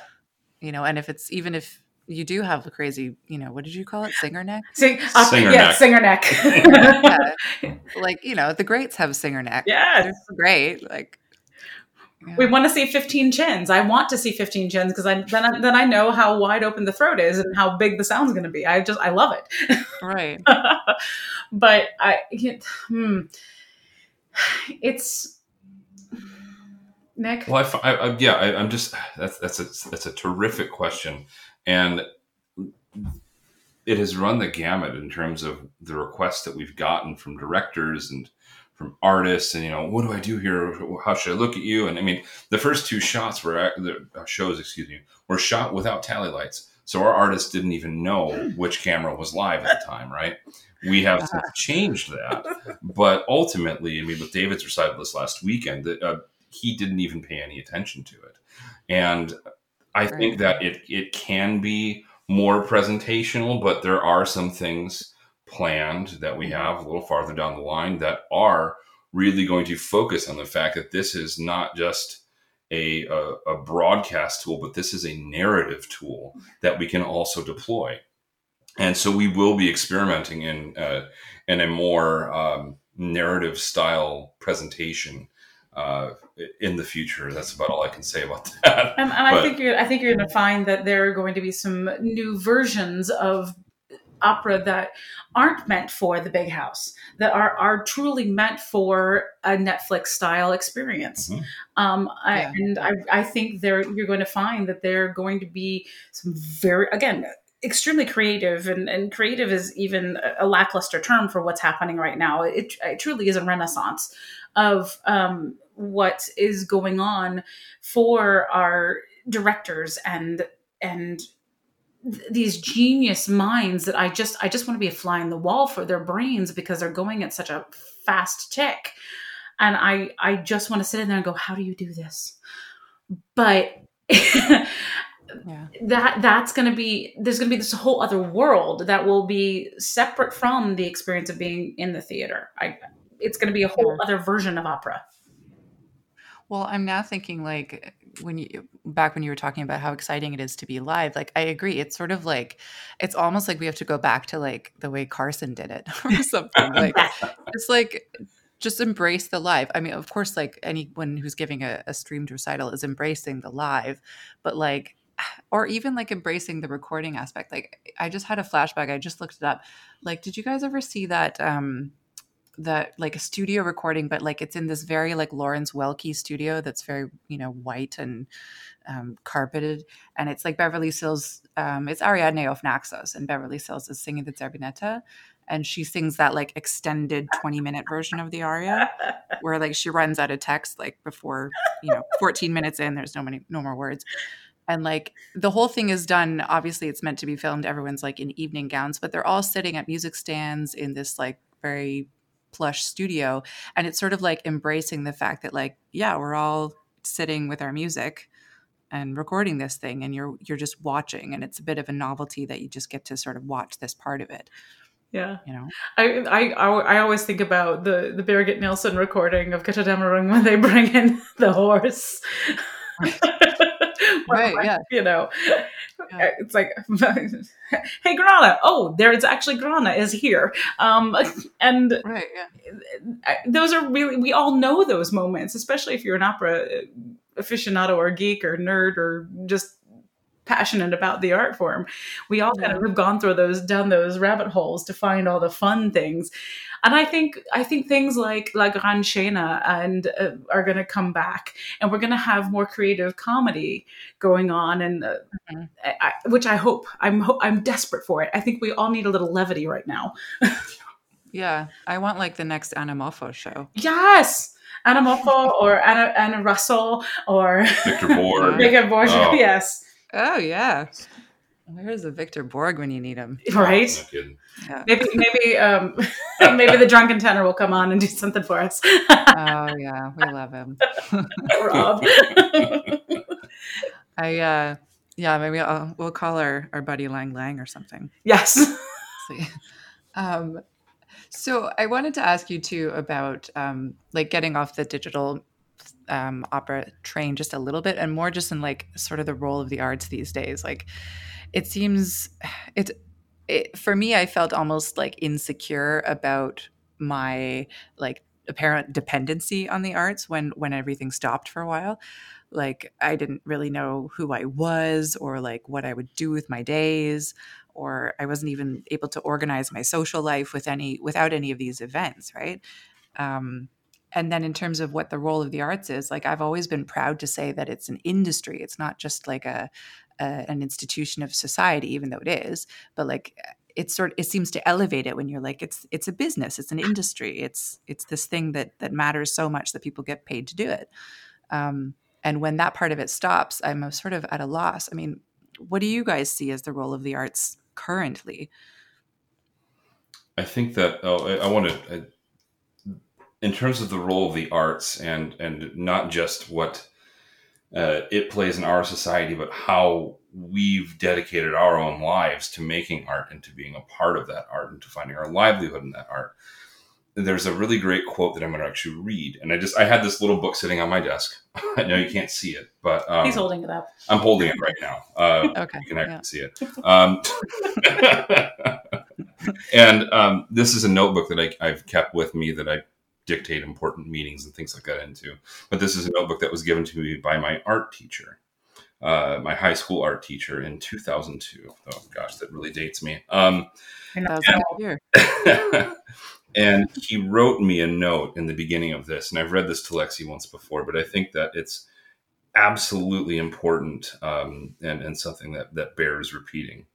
You know, and if it's even if you do have a crazy, you know, what did you call it? Singer neck? Sing, op- Singer yeah, neck. singer neck. Yeah. like, you know, the greats have a singer neck. yes. They're great. Like yeah. We want to see 15 chins. I want to see 15 chins because I then, I then I know how wide open the throat is and how big the sound's going to be. I just I love it. right. but I, hmm, it's Nick. Well, I, I, I yeah, I, I'm just that's that's a that's a terrific question, and it has run the gamut in terms of the requests that we've gotten from directors and from artists, and you know, what do I do here? How should I look at you? And I mean, the first two shots were ac- the uh, shows, excuse me, were shot without tally lights, so our artists didn't even know which camera was live at the time, right? We have since changed that, but ultimately, I mean, with David's recital this last weekend, uh, he didn't even pay any attention to it. And I Right. think that it it can be more presentational, but there are some things planned that we have a little farther down the line that are really going to focus on the fact that this is not just a, a, a broadcast tool, but this is a narrative tool that we can also deploy. And so we will be experimenting in uh, in a more um, narrative style presentation uh, in the future. That's about all I can say about that. And, and I think you're, I think you're going to find that there are going to be some new versions of opera that aren't meant for the big house, that are are truly meant for a Netflix style experience. Mhm. Um, I, Yeah. and I, I think there you're going to find that there are going to be some very again extremely creative and, and creative is even a lackluster term for what's happening right now it, it truly is a renaissance of um, what is going on for our directors and and th- these genius minds that I just I just want to be a fly in the wall for their brains because they're going at such a fast tick, and I I just want to sit in there and go, how do you do this? But Yeah. that that's going to be there's going to be this whole other world that will be separate from the experience of being in the theater. I it's going to be a whole other version of opera. Well, I'm now thinking like when you back when you were talking about how exciting it is to be live, like I agree. It's sort of like it's almost like we have to go back to like the way Carson did it or something. Like it's like just embrace the live. I mean, of course, like anyone who's giving a, a streamed recital is embracing the live, but like or even like embracing the recording aspect. Like I just had a flashback. I just looked it up. Like, did you guys ever see that um that like a studio recording, but like it's in this very like Lawrence Welk studio that's very you know white and um, carpeted, and it's like Beverly Sills. Um, it's Ariadne of Naxos, and Beverly Sills is singing the Zerbinetta, and she sings that like extended twenty minute version of the aria, where like she runs out of text like before you know fourteen minutes in, there's no many no more words. and like the whole thing is done obviously it's meant to be filmed everyone's like in evening gowns but they're all sitting at music stands in this like very plush studio and it's sort of like embracing the fact that like yeah we're all sitting with our music and recording this thing and you're you're just watching and it's a bit of a novelty that you just get to sort of watch this part of it Yeah. you know I, I I always think about the the Birgit Nilsson recording of Götterdämmerung when they bring in the horse. Right, yeah. You know, Yeah. it's like, hey, Grane. Oh, there's actually Grane is here. Um, and right yeah those are really we all know those moments especially if you're an opera aficionado or geek or nerd or just passionate about the art form we all kind of have gone through those down those rabbit holes to find all the fun things and i think i think things like la Gran Scena and uh, are going to come back and we're going to have more creative comedy going on and uh, Mhm. I, I- which i hope i'm ho- i'm desperate for it i think we all need a little levity right now yeah i want like the next Anna Moffo show Yes, Anna Moffo or Anna Anna Russell or Victor Borge. Megan Borg. Oh. Yes, oh yeah where's the victor borge when you need him right. No kidding. yeah Maybe maybe um maybe the drunken tenor will come on and do something for us. oh yeah we love him Rob. i uh yeah maybe I'll, we'll call our our buddy lang lang or something yes. See. Um, so I wanted to ask you too about um, like getting off the digital um, opera train just a little bit, and more just in like sort of the role of the arts these days. Like, it seems it, it for me. I felt almost like insecure about my like apparent dependency on the arts when when everything stopped for a while like i didn't really know who i was or like what i would do with my days or I wasn't even able to organize my social life with any without any of these events, right? Um, and then in terms of what the role of the arts is, like I've always been proud to say that it's an industry. It's not just like a, a an institution of society, even though it is. But like it sort, it seems to elevate it when you're like it's it's a business, it's an industry, it's it's this thing that that matters so much that people get paid to do it. Um, and when that part of it stops, I'm sort of at a loss. I mean, what do you guys see as the role of the arts currently? I think that oh, I, I want to, uh, in terms of the role of the arts and and not just what uh, it plays in our society, but how we've dedicated our own lives to making art and to being a part of that art and to finding our livelihood in that art. There's a really great quote that I'm going to actually read, and I just I had this little book sitting on my desk. I know you can't see it, but um, He's holding it up. I'm holding it right now. Uh, Okay. you can actually yeah. see it. Um, and um, this is a notebook that I, I've kept with me that I dictate important meetings and things like that into. But this is a notebook that was given to me by my art teacher, uh, my high school art teacher in 2002. Oh gosh, that really dates me. Um, That was a and he wrote me a note in the beginning of this, and I've read this to Lexi once before, but I think that it's absolutely important um, and, and something that, that bears repeating.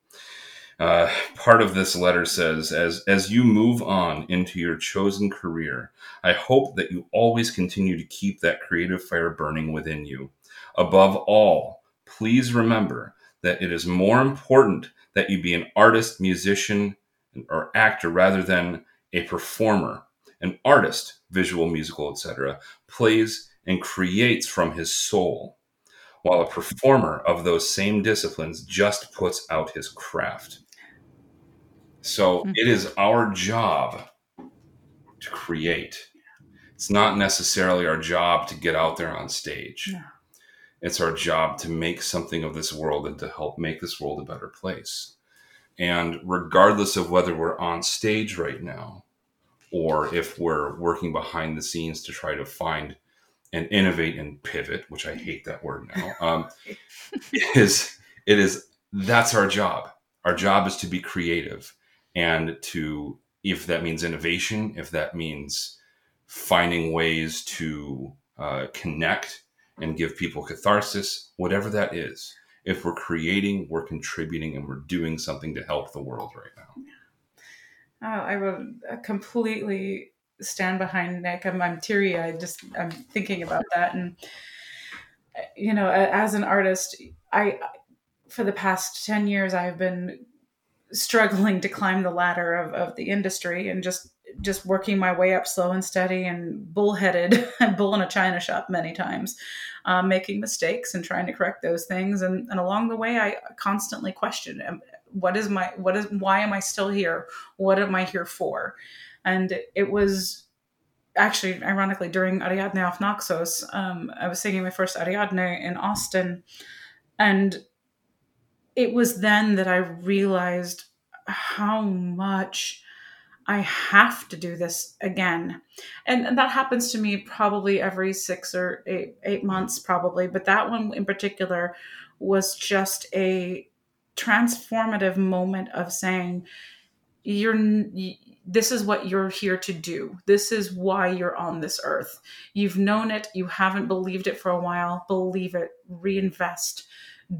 Uh, part of this letter says, as, as you move on into your chosen career, I hope that you always continue to keep that creative fire burning within you. Above all, please remember that it is more important that you be an artist, musician, or actor rather than a performer. An artist, visual, musical, etc., plays and creates from his soul, while a performer of those same disciplines just puts out his craft. So Mhm. it is our job to create. It's not necessarily our job to get out there on stage. No. It's our job to make something of this world and to help make this world a better place. And regardless of whether we're on stage right now or if we're working behind the scenes to try to find and innovate and pivot, which I hate that word now, um, it is it is that's our job. Our job is to be creative and to if that means innovation, if that means finding ways to uh, connect and give people catharsis, whatever that is. If we're creating, we're contributing, and we're doing something to help the world right now. Oh, I will uh, completely stand behind Nick. I'm, I'm teary. I just I'm thinking about that, and uh, you know, as an artist, I, for the past 10 years, I've been struggling to climb the ladder of, of the industry and just just working my way up slow and steady and bullheaded bull in a china shop many times um, making mistakes and trying to correct those things. And, and along the way i constantly question what is my what is why am i still here? What am i here for? And it was actually ironically during ariadne auf naxos um, i was singing my first ariadne in austin. And it was then that I realized how much I have to do this again. And, and, that happens to me probably every six or eight, eight months, probably. But that one in particular was just a transformative moment of saying, you're this is what you're here to do. This is why you're on this earth. You've known it, you haven't believed it for a while. Believe it, reinvest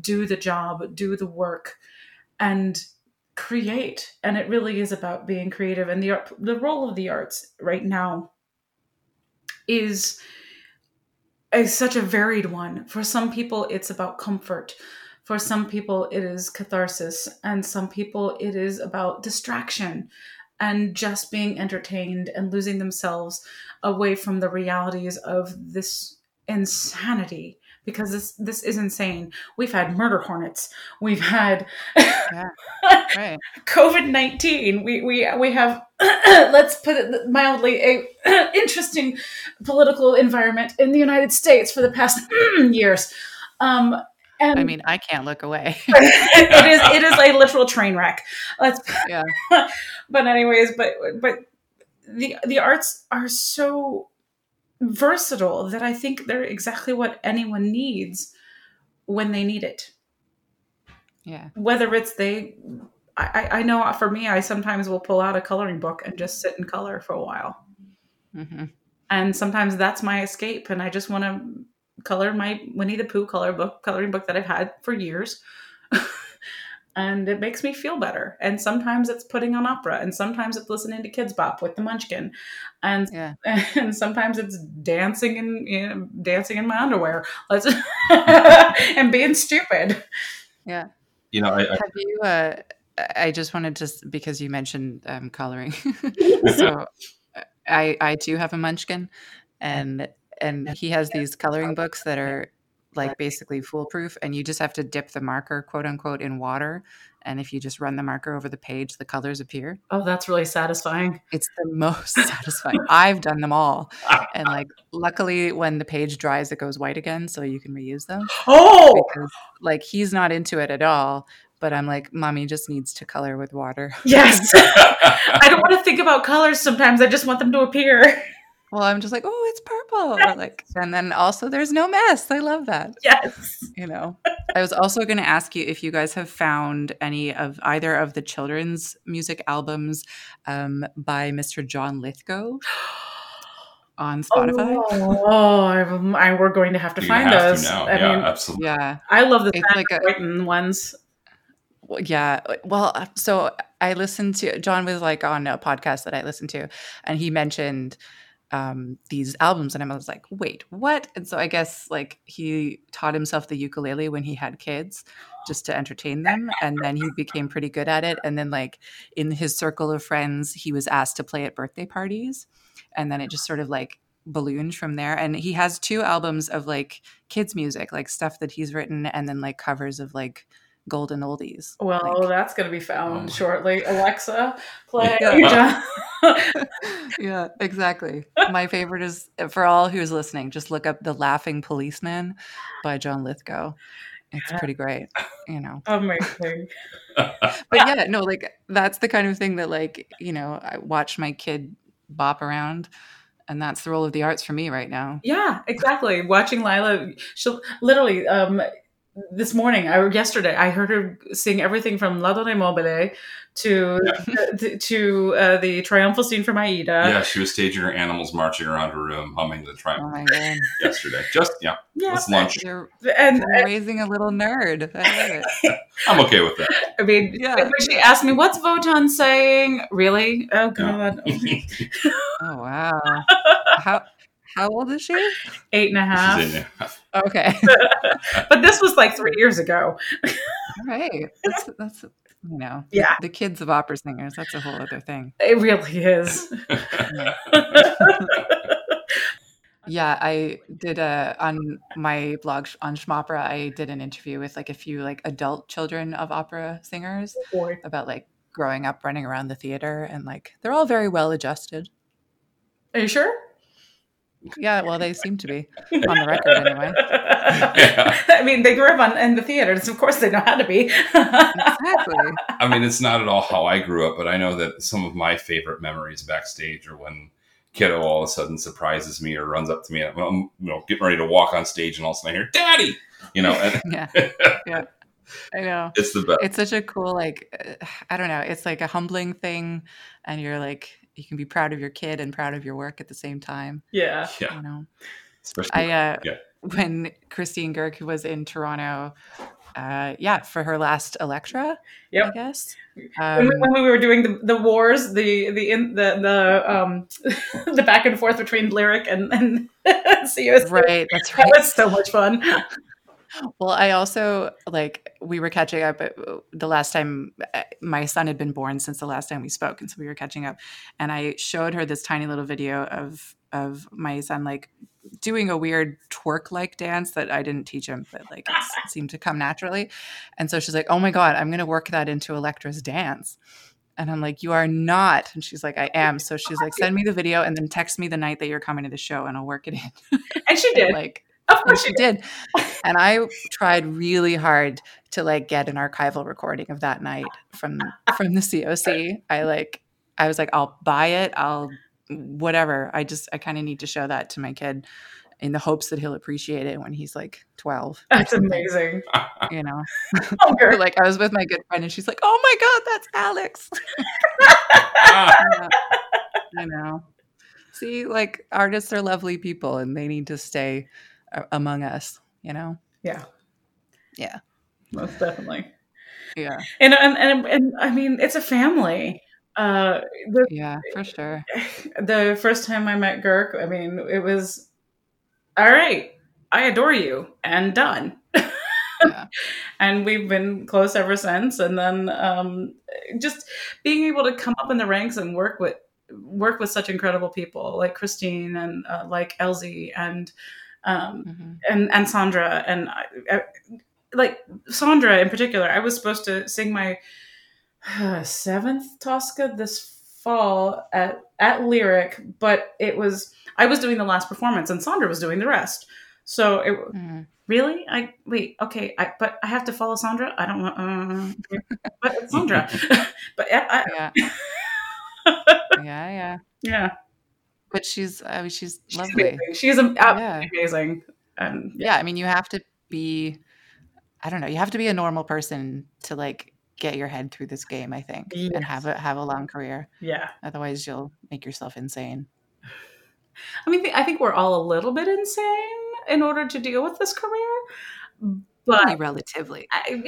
do the job, do the work, and create. And it really is about being creative. And the the role of the arts right now is is such a varied one. For some people, it's about comfort. For some people, it is catharsis, and some people, it is about distraction and just being entertained and losing themselves away from the realities of this insanity because this this is insane. We've had murder hornets. We've had yeah, right. COVID nineteen. We we we have let's put it mildly a interesting political environment in the United States for the past years. Um, and I mean, I can't look away. it is it is a literal train wreck. Let's yeah. but anyways, but but the the arts are so versatile that I think they're exactly what anyone needs when they need it. Yeah. Whether it's they, I, I know for me, I sometimes will pull out a coloring book and just sit and color for a while. Mm-hmm. And sometimes that's my escape. And I just want to color my Winnie the Pooh color book, coloring book that I've had for years. and it makes me feel better. And sometimes it's putting on opera, and sometimes it's listening to Kidz Bop with the Munchkin, and yeah. and sometimes it's dancing in you know, dancing in my underwear. Let's and being stupid. Yeah. You know, I, I have you. Uh, I just wanted to because you mentioned um, coloring, so I I do have a Munchkin, and and he has these coloring books that are like basically foolproof and you just have to dip the marker quote unquote in water and if you just run the marker over the page the colors appear oh that's really satisfying it's the most satisfying i've done them all and like luckily when the page dries it goes white again so you can reuse them oh because like he's not into it at all but I'm like, mommy just needs to color with water. Yes. I don't want to think about colors sometimes. I just want them to appear. Well, I'm just like, oh, it's purple. Yes. Like, and then also there's no mess. I love that. Yes. You know, I was also going to ask you if you guys have found any of either of the children's music albums um, by Mr. John Lithgow. on Spotify. Oh, I, I, we're going to have to You're find have those. I yeah, mean, absolutely. Yeah, I love the like a, ones. Yeah, well, uh, so I listened to John was like on a podcast that I listened to, and he mentioned um, these albums, and I was like, wait, what? And so I guess like he taught himself the ukulele when he had kids just to entertain them and then he became pretty good at it and then like in his circle of friends he was asked to play at birthday parties and then it just sort of like ballooned from there and he has two albums of like kids music like stuff that he's written and then like covers of like golden oldies. Well, like, that's going to be found oh. shortly. Alexa, play. Yeah. yeah, exactly. My favorite is for all who's listening, just look up The Laughing Policeman by John Lithgow. It's pretty great, you know. Amazing. but yeah, no, like that's the kind of thing that like, you know, I watch my kid bop around and that's the role of the arts for me right now. Yeah, exactly. Watching Lila, she'll literally um, this morning or yesterday i heard her sing everything from La donna è mobile to yeah. to uh, the triumphal scene from aida. Yeah she was staging her animals marching around her room humming the triumph oh yesterday. Just yeah, yeah. let's lunch. You're, and, you're raising a little nerd. I'm okay with that. I mean yeah. when she asked me what's Wotan saying? Really? Oh god oh wow. How How old is she? Eight and a half. She's in there. Okay. but this was like three years ago. All right. That's, that's, you know, Yeah. the kids of opera singers, that's a whole other thing. It really is. Yeah, I did a on my blog on Schmopera. I did an interview with like a few like adult children of opera singers oh, Boy. about like growing up running around the theater and like they're all very well adjusted. Are you sure? Yeah, well, they seem to be on the record anyway. I mean, they grew up on in the theaters. Of course, they know how to be. Exactly. I mean, it's not at all how I grew up, but I know that some of my favorite memories backstage are when kiddo all of a sudden surprises me or runs up to me and I'm you know getting ready to walk on stage and all of a sudden I hear "Daddy," you know, and Yeah, yeah, I know. it's the best. It's such a cool like uh, I don't know. It's like a humbling thing, and you're like you can be proud of your kid and proud of your work at the same time. yeah. Yeah, You know. especially I uh, Yeah. when Christine Goerke was in Toronto, uh, yeah, for her last Elektra, Yep. I guess. When, Um, we- when we were doing the, the wars, the the in, the the um the back and forth between lyric and and COC, right, that's right. that right. was so much fun. Well, I also like we were catching up uh, the last time uh, my son had been born since the last time we spoke, and so we were catching up, and I showed her this tiny little video of of my son like doing a weird twerk like dance that I didn't teach him, but like it seemed to come naturally, and so she's like, "Oh my god, I'm going to work that into Elektra's dance." And I'm like, you are not. And she's like, I am. So she's like, send me the video and then text me the night that you're coming to the show and I'll work it in. And she did. like, of course she did. And I tried really hard to like get an archival recording of that night from from the COC. I like I was like, I'll buy it. I'll whatever. I just I kind of need to show that to my kid in the hopes that he'll appreciate it when he's like 12. That's amazing. You know, Hunger. like I was with my good friend and she's like, "Oh my god, that's Alex." Ah, Yeah. I know. See, like artists are lovely people and they need to stay among us, you know? Yeah. Yeah. Most definitely. Yeah. And and, and and I mean, it's a family. Uh, the Yeah, for sure. the first time I met Goerke, I mean, it was all right. I adore you, and done. Yeah. and we've been close ever since. And then um, just being able to come up in the ranks and work with work with such incredible people like Christine and uh, like Elsie and um, Mhm. and and Sondra and I, I, like Sondra in particular. I was supposed to sing my uh, seventh Tosca this fall at at Lyric, but it was I was doing the last performance and Sondra was doing the rest. So it Mhm. really I wait okay, I, but I have to follow Sondra. I don't want, uh, but Sondra. but I, Yeah. yeah, yeah. yeah, But she's I mean she's she's lovely. amazing. She's absolutely Yeah. amazing. And Yeah, I mean you have to be I don't know, you have to be a normal person to like get your head through this game, I think, and have a have a long career. yeah. Otherwise you'll make yourself insane. I mean, I think we're all a little bit insane in order to deal with this career. But Only relatively. I,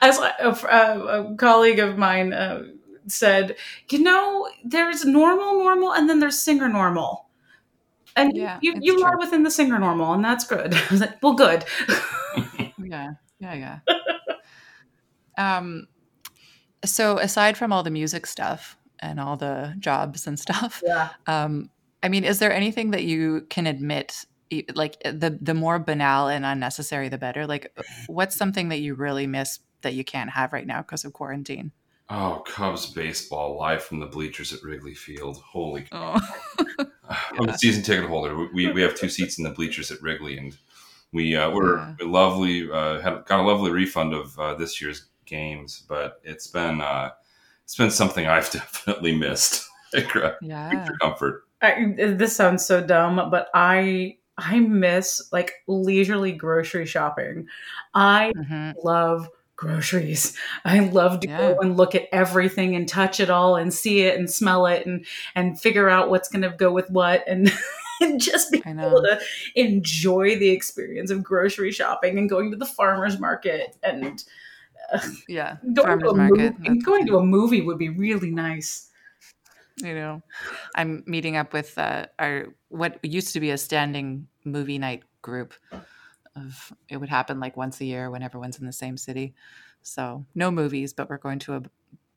as a, a, a colleague of mine uh, said, you know, there's normal, normal, and then there's singer normal. And Yeah, you, you true. are within the singer normal, and that's good. I was like, well, good. Yeah, yeah, yeah. um, so aside from all the music stuff and all the jobs and stuff, yeah. um, I mean, is there anything that you can admit, like the the more banal and unnecessary, the better? Like, what's something that you really miss that you can't have right now because of quarantine? Oh, Cubs baseball live from the bleachers at Wrigley Field. Holy! Oh, I'm a season ticket holder. We- We we have two seats in the bleachers at Wrigley, and we uh, we're lovely. Uh, had got a lovely refund of uh, this year's games, but it's been uh, it's been something I've definitely missed. Extra yeah. I, comfort. this sounds so dumb, but I I miss like leisurely grocery shopping. I hmm love groceries. I love to Yeah. go and look at everything and touch it all and see it and smell it and and figure out what's going to go with what and, and just be I able to enjoy the experience of grocery shopping and going to the farmers market and Yeah. going, Farmers to a, market. movie, going to a movie would be really nice. you know, I'm meeting up with uh, our what used to be a standing movie night group. Of it would happen like once a year when everyone's in the same city. So no movies, but we're going to a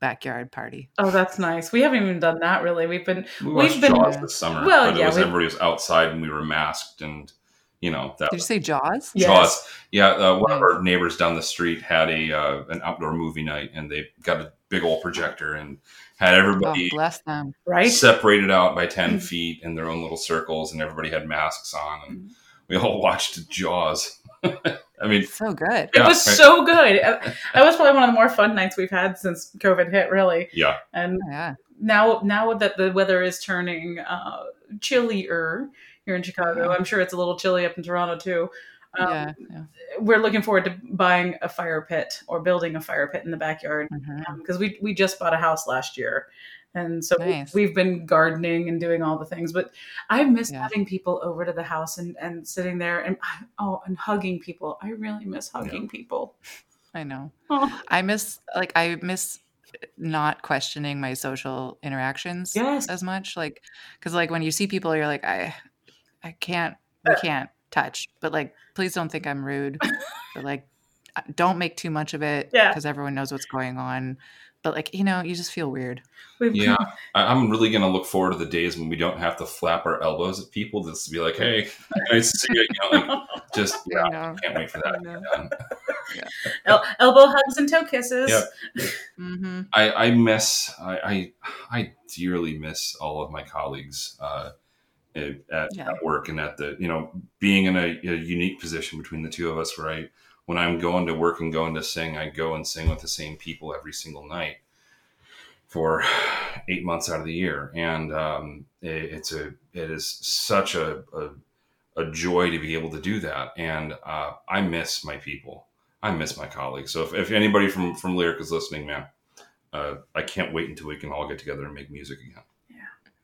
backyard party. Oh, that's nice. We haven't even done that really. We've been We we've been Jaws this summer. Well, but yeah, it was everybody was outside and we were masked and you know that Did you say Jaws? Yes. Jaws. Yeah, uh, one of our neighbors down the street had a uh, an outdoor movie night, and they got a big old projector and had Oh, everybody bless them. right. separated out by ten Mm. feet in their own little circles, and everybody had masks on, and we all watched Jaws. I mean, So good. it was right. so good. That was probably one of the more fun nights we've had since COVID hit, really. yeah, And Yeah. now, now that the weather is turning uh, chillier here in Chicago, Yeah. I'm sure it's a little chilly up in Toronto too. Um, yeah. yeah. We're looking forward to buying a fire pit or building a fire pit in the backyard because we we just bought a house last year, and so we- Nice. we've been gardening and doing all the things. But I miss Yeah. having people over to the house and and sitting there and oh and hugging people. I really miss hugging people. I know. Oh, I miss like I miss not questioning my social interactions Yes. as much like cuz like when you see people you're like I I can't we Uh. can't touch but like please don't think I'm rude but like don't make too much of it Yeah. because everyone knows what's going on but like you know you just feel weird we've yeah. I, I'm really gonna look forward to the days when we don't have to flap our elbows at people. Just to be like, hey, nice to see you. you know, like, just I yeah, know. can't wait for that. I to know. get done. El- elbow hugs and toe kisses. Yep. hmm I, I miss I, I I dearly miss all of my colleagues uh, at, at work and at the you know being in a, a unique position between the two of us where I when I'm going to work and going to sing I go and sing with the same people every single night for eight months out of the year. And um, it, it's a it is such a, a a joy to be able to do that. And uh, I miss my people. I miss my colleagues. So if, if anybody from from Lyric is listening man uh, I can't wait until we can all get together and make music again. Yeah.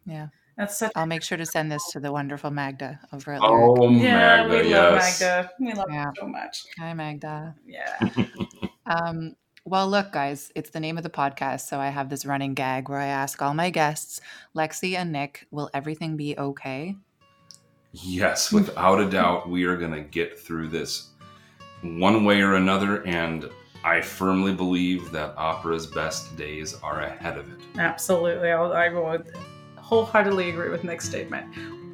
Yeah That's such. I'll make sure to send this to the wonderful Magda over at Lyric. Oh, Yeah, Magda, we yes. love Magda. We love Yeah. her so much. Hi Magda Yeah. Um, well, look, guys, it's the name of the podcast. So I have this running gag where I ask all my guests, Lexi and Nick, will everything be okay? Yes, without a doubt, we are going to get through this one way or another, and I firmly believe that opera's best days are ahead of it. Absolutely. I'll, I would wholeheartedly agree with Nick's statement.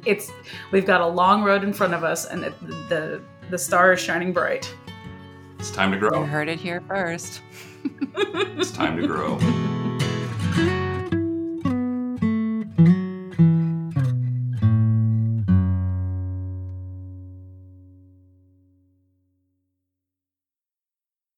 It's we've got a long road in front of us, and it, the the star is shining bright. It's time to You grow. heard it here first. It's time to grow.